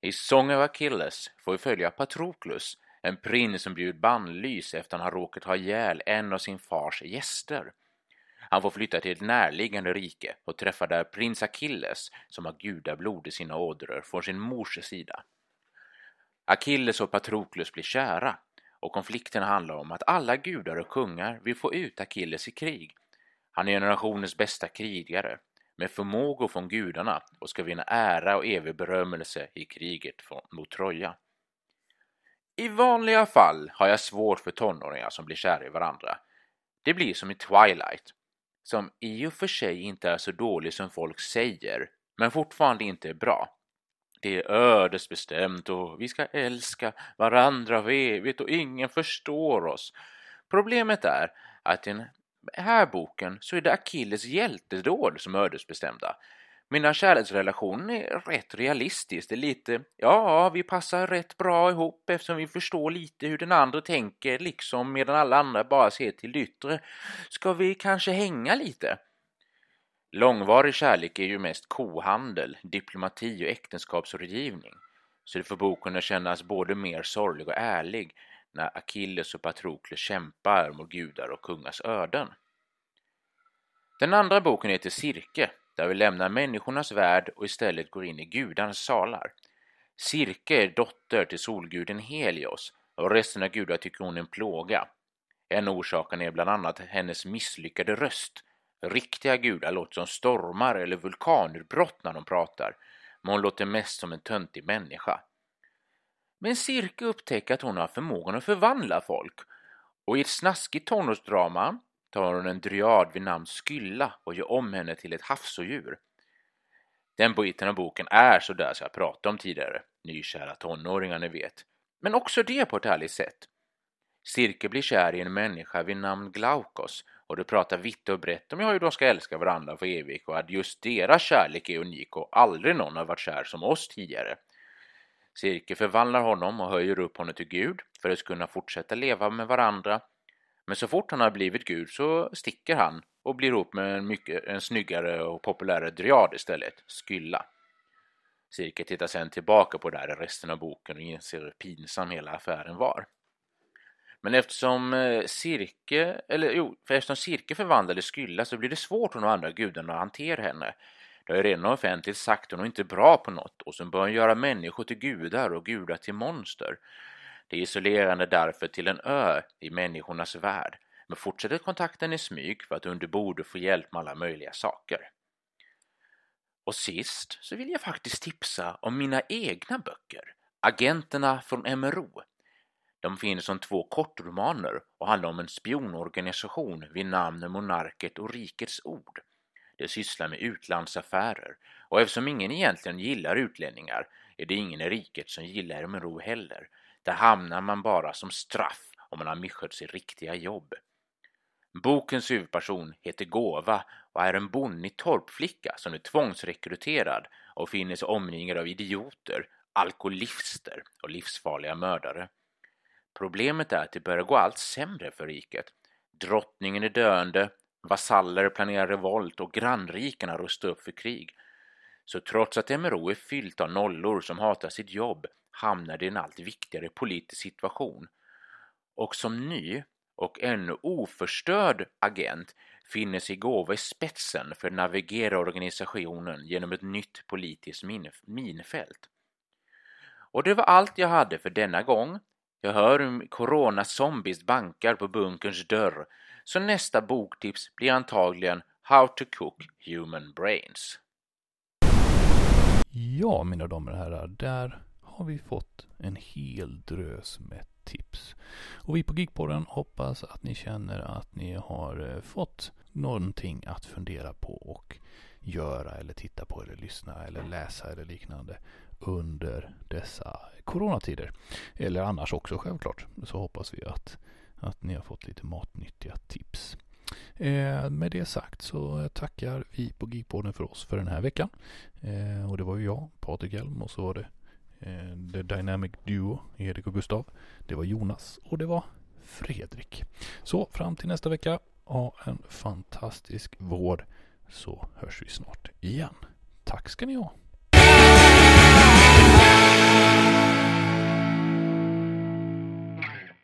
I Song of Achilles får vi följa Patroklus, en prins som blir bannlys efter att han råkat ha ihjäl en av sin fars gäster. Han får flytta till ett närliggande rike och träffar där prins Achilles som har gudablod i sina ådror från sin mors sida. Achilles och Patroklus blir kära och konflikten handlar om att alla gudar och kungar vill få ut Achilles i krig. Han är generationens bästa krigare med förmågor från gudarna och ska vinna ära och evig berömmelse i kriget mot Troja. I vanliga fall har jag svårt för tonåringar som blir kära i varandra. Det blir som i Twilight, som i och för sig inte är så dålig som folk säger, men fortfarande inte är bra. Det är ödesbestämt och vi ska älska varandra för evigt och ingen förstår oss. Problemet är att en här boken så är det Achilles hjältedåd som är ödesbestämda. Mina kärleksrelationer är rätt realistiskt. Det är lite, ja, vi passar rätt bra ihop eftersom vi förstår lite hur den andra tänker, liksom medan alla andra bara ser till det yttre. Ska vi kanske hänga lite? Långvarig kärlek är ju mest kohandel, diplomati och äktenskapsrådgivning. Så det får boken att kännas både mer sorglig och ärlig när Achilles och Patrokles kämpar mot gudar och kungars öden. Den andra boken heter Cirke, där vi lämnar människornas värld och istället går in i gudarnas salar. Cirke är dotter till solguden Helios och resten av gudar tycker hon är en plåga. En orsaken är bland annat hennes misslyckade röst. Riktiga gudar låter som stormar eller vulkanutbrott när de pratar, men hon låter mest som en töntig människa. Men Cirke upptäcker att hon har förmågan att förvandla folk och i ett snaskigt tonårsdrama tar hon en dryad vid namn Skylla och gör om henne till ett havsodjur. Den biten av boken är sådär som jag pratade om tidigare, nykära tonåringar ni vet. Men också det på ett härligt sätt. Cirke blir kär i en människa vid namn Glaukos och de pratar vitt och brett om hur de ska älska varandra för evigt och att just deras kärlek är unik och aldrig någon har varit kär som oss tidigare. Cirke förvandlar honom och höjer upp honom till Gud för att kunna fortsätta leva med varandra men så fort han har blivit gud så sticker han och blir ihop med en, mycket, en snyggare och populärare dryad istället, Skylla. Cirke tittar sedan tillbaka på det här i resten av boken och inser hur pinsam hela affären var. Men eftersom eh, Cirke, eller jo, för eftersom Cirke förvandlade Skylla så blir det svårt för de andra gudarna att hantera henne. Det har ju redan offentligt sagt att hon inte är bra på något och sen börjar hon göra människor till gudar och gudar till monster. Det är isolerande därför till en ö i människornas värld, men fortsätter kontakten i smyg för att under bordet få hjälp med alla möjliga saker. Och sist så vill jag faktiskt tipsa om mina egna böcker, Agenterna från MRO. De finns som två kortromaner och handlar om en spionorganisation vid namn Monarket och Rikets Ord. De sysslar med utlandsaffärer och eftersom ingen egentligen gillar utlänningar är det ingen i riket som gillar MRO heller där hamnar man bara som straff om man har misskött sitt riktiga jobb. Bokens huvudperson heter Gåva och är en bonnig torpflicka som är tvångsrekryterad och finner sig omringad av idioter, alkoholister och livsfarliga mördare. Problemet är att det börjar gå allt sämre för riket. Drottningen är döende, vasaller planerar revolt och grannrikarna rustar upp för krig. Så trots att MRO är fyllt av nollor som hatar sitt jobb hamnar det i en allt viktigare politisk situation. Och som ny och ännu oförstörd agent finner sig Gåva i spetsen för att navigera organisationen genom ett nytt politiskt min minfält. Och det var allt jag hade för denna gång. Jag hör hur corona-zombies bankar på bunkerns dörr, så nästa boktips blir antagligen How to cook human brains. Ja, mina damer och herrar, där har vi fått en hel drös med tips. Och vi på Geekporren hoppas att ni känner att ni har eh, fått någonting att fundera på och göra eller titta på eller lyssna eller läsa eller liknande under dessa coronatider. Eller annars också självklart. Så hoppas vi att, att ni har fått lite matnyttiga tips. Eh, med det sagt så tackar vi på Geekpodden för oss för den här veckan. Eh, och det var ju jag, Patrik Hjelm och så var det eh, The Dynamic Duo, Erik och Gustav. Det var Jonas och det var Fredrik. Så fram till nästa vecka, ha en fantastisk vår så hörs vi snart igen. Tack ska ni ha.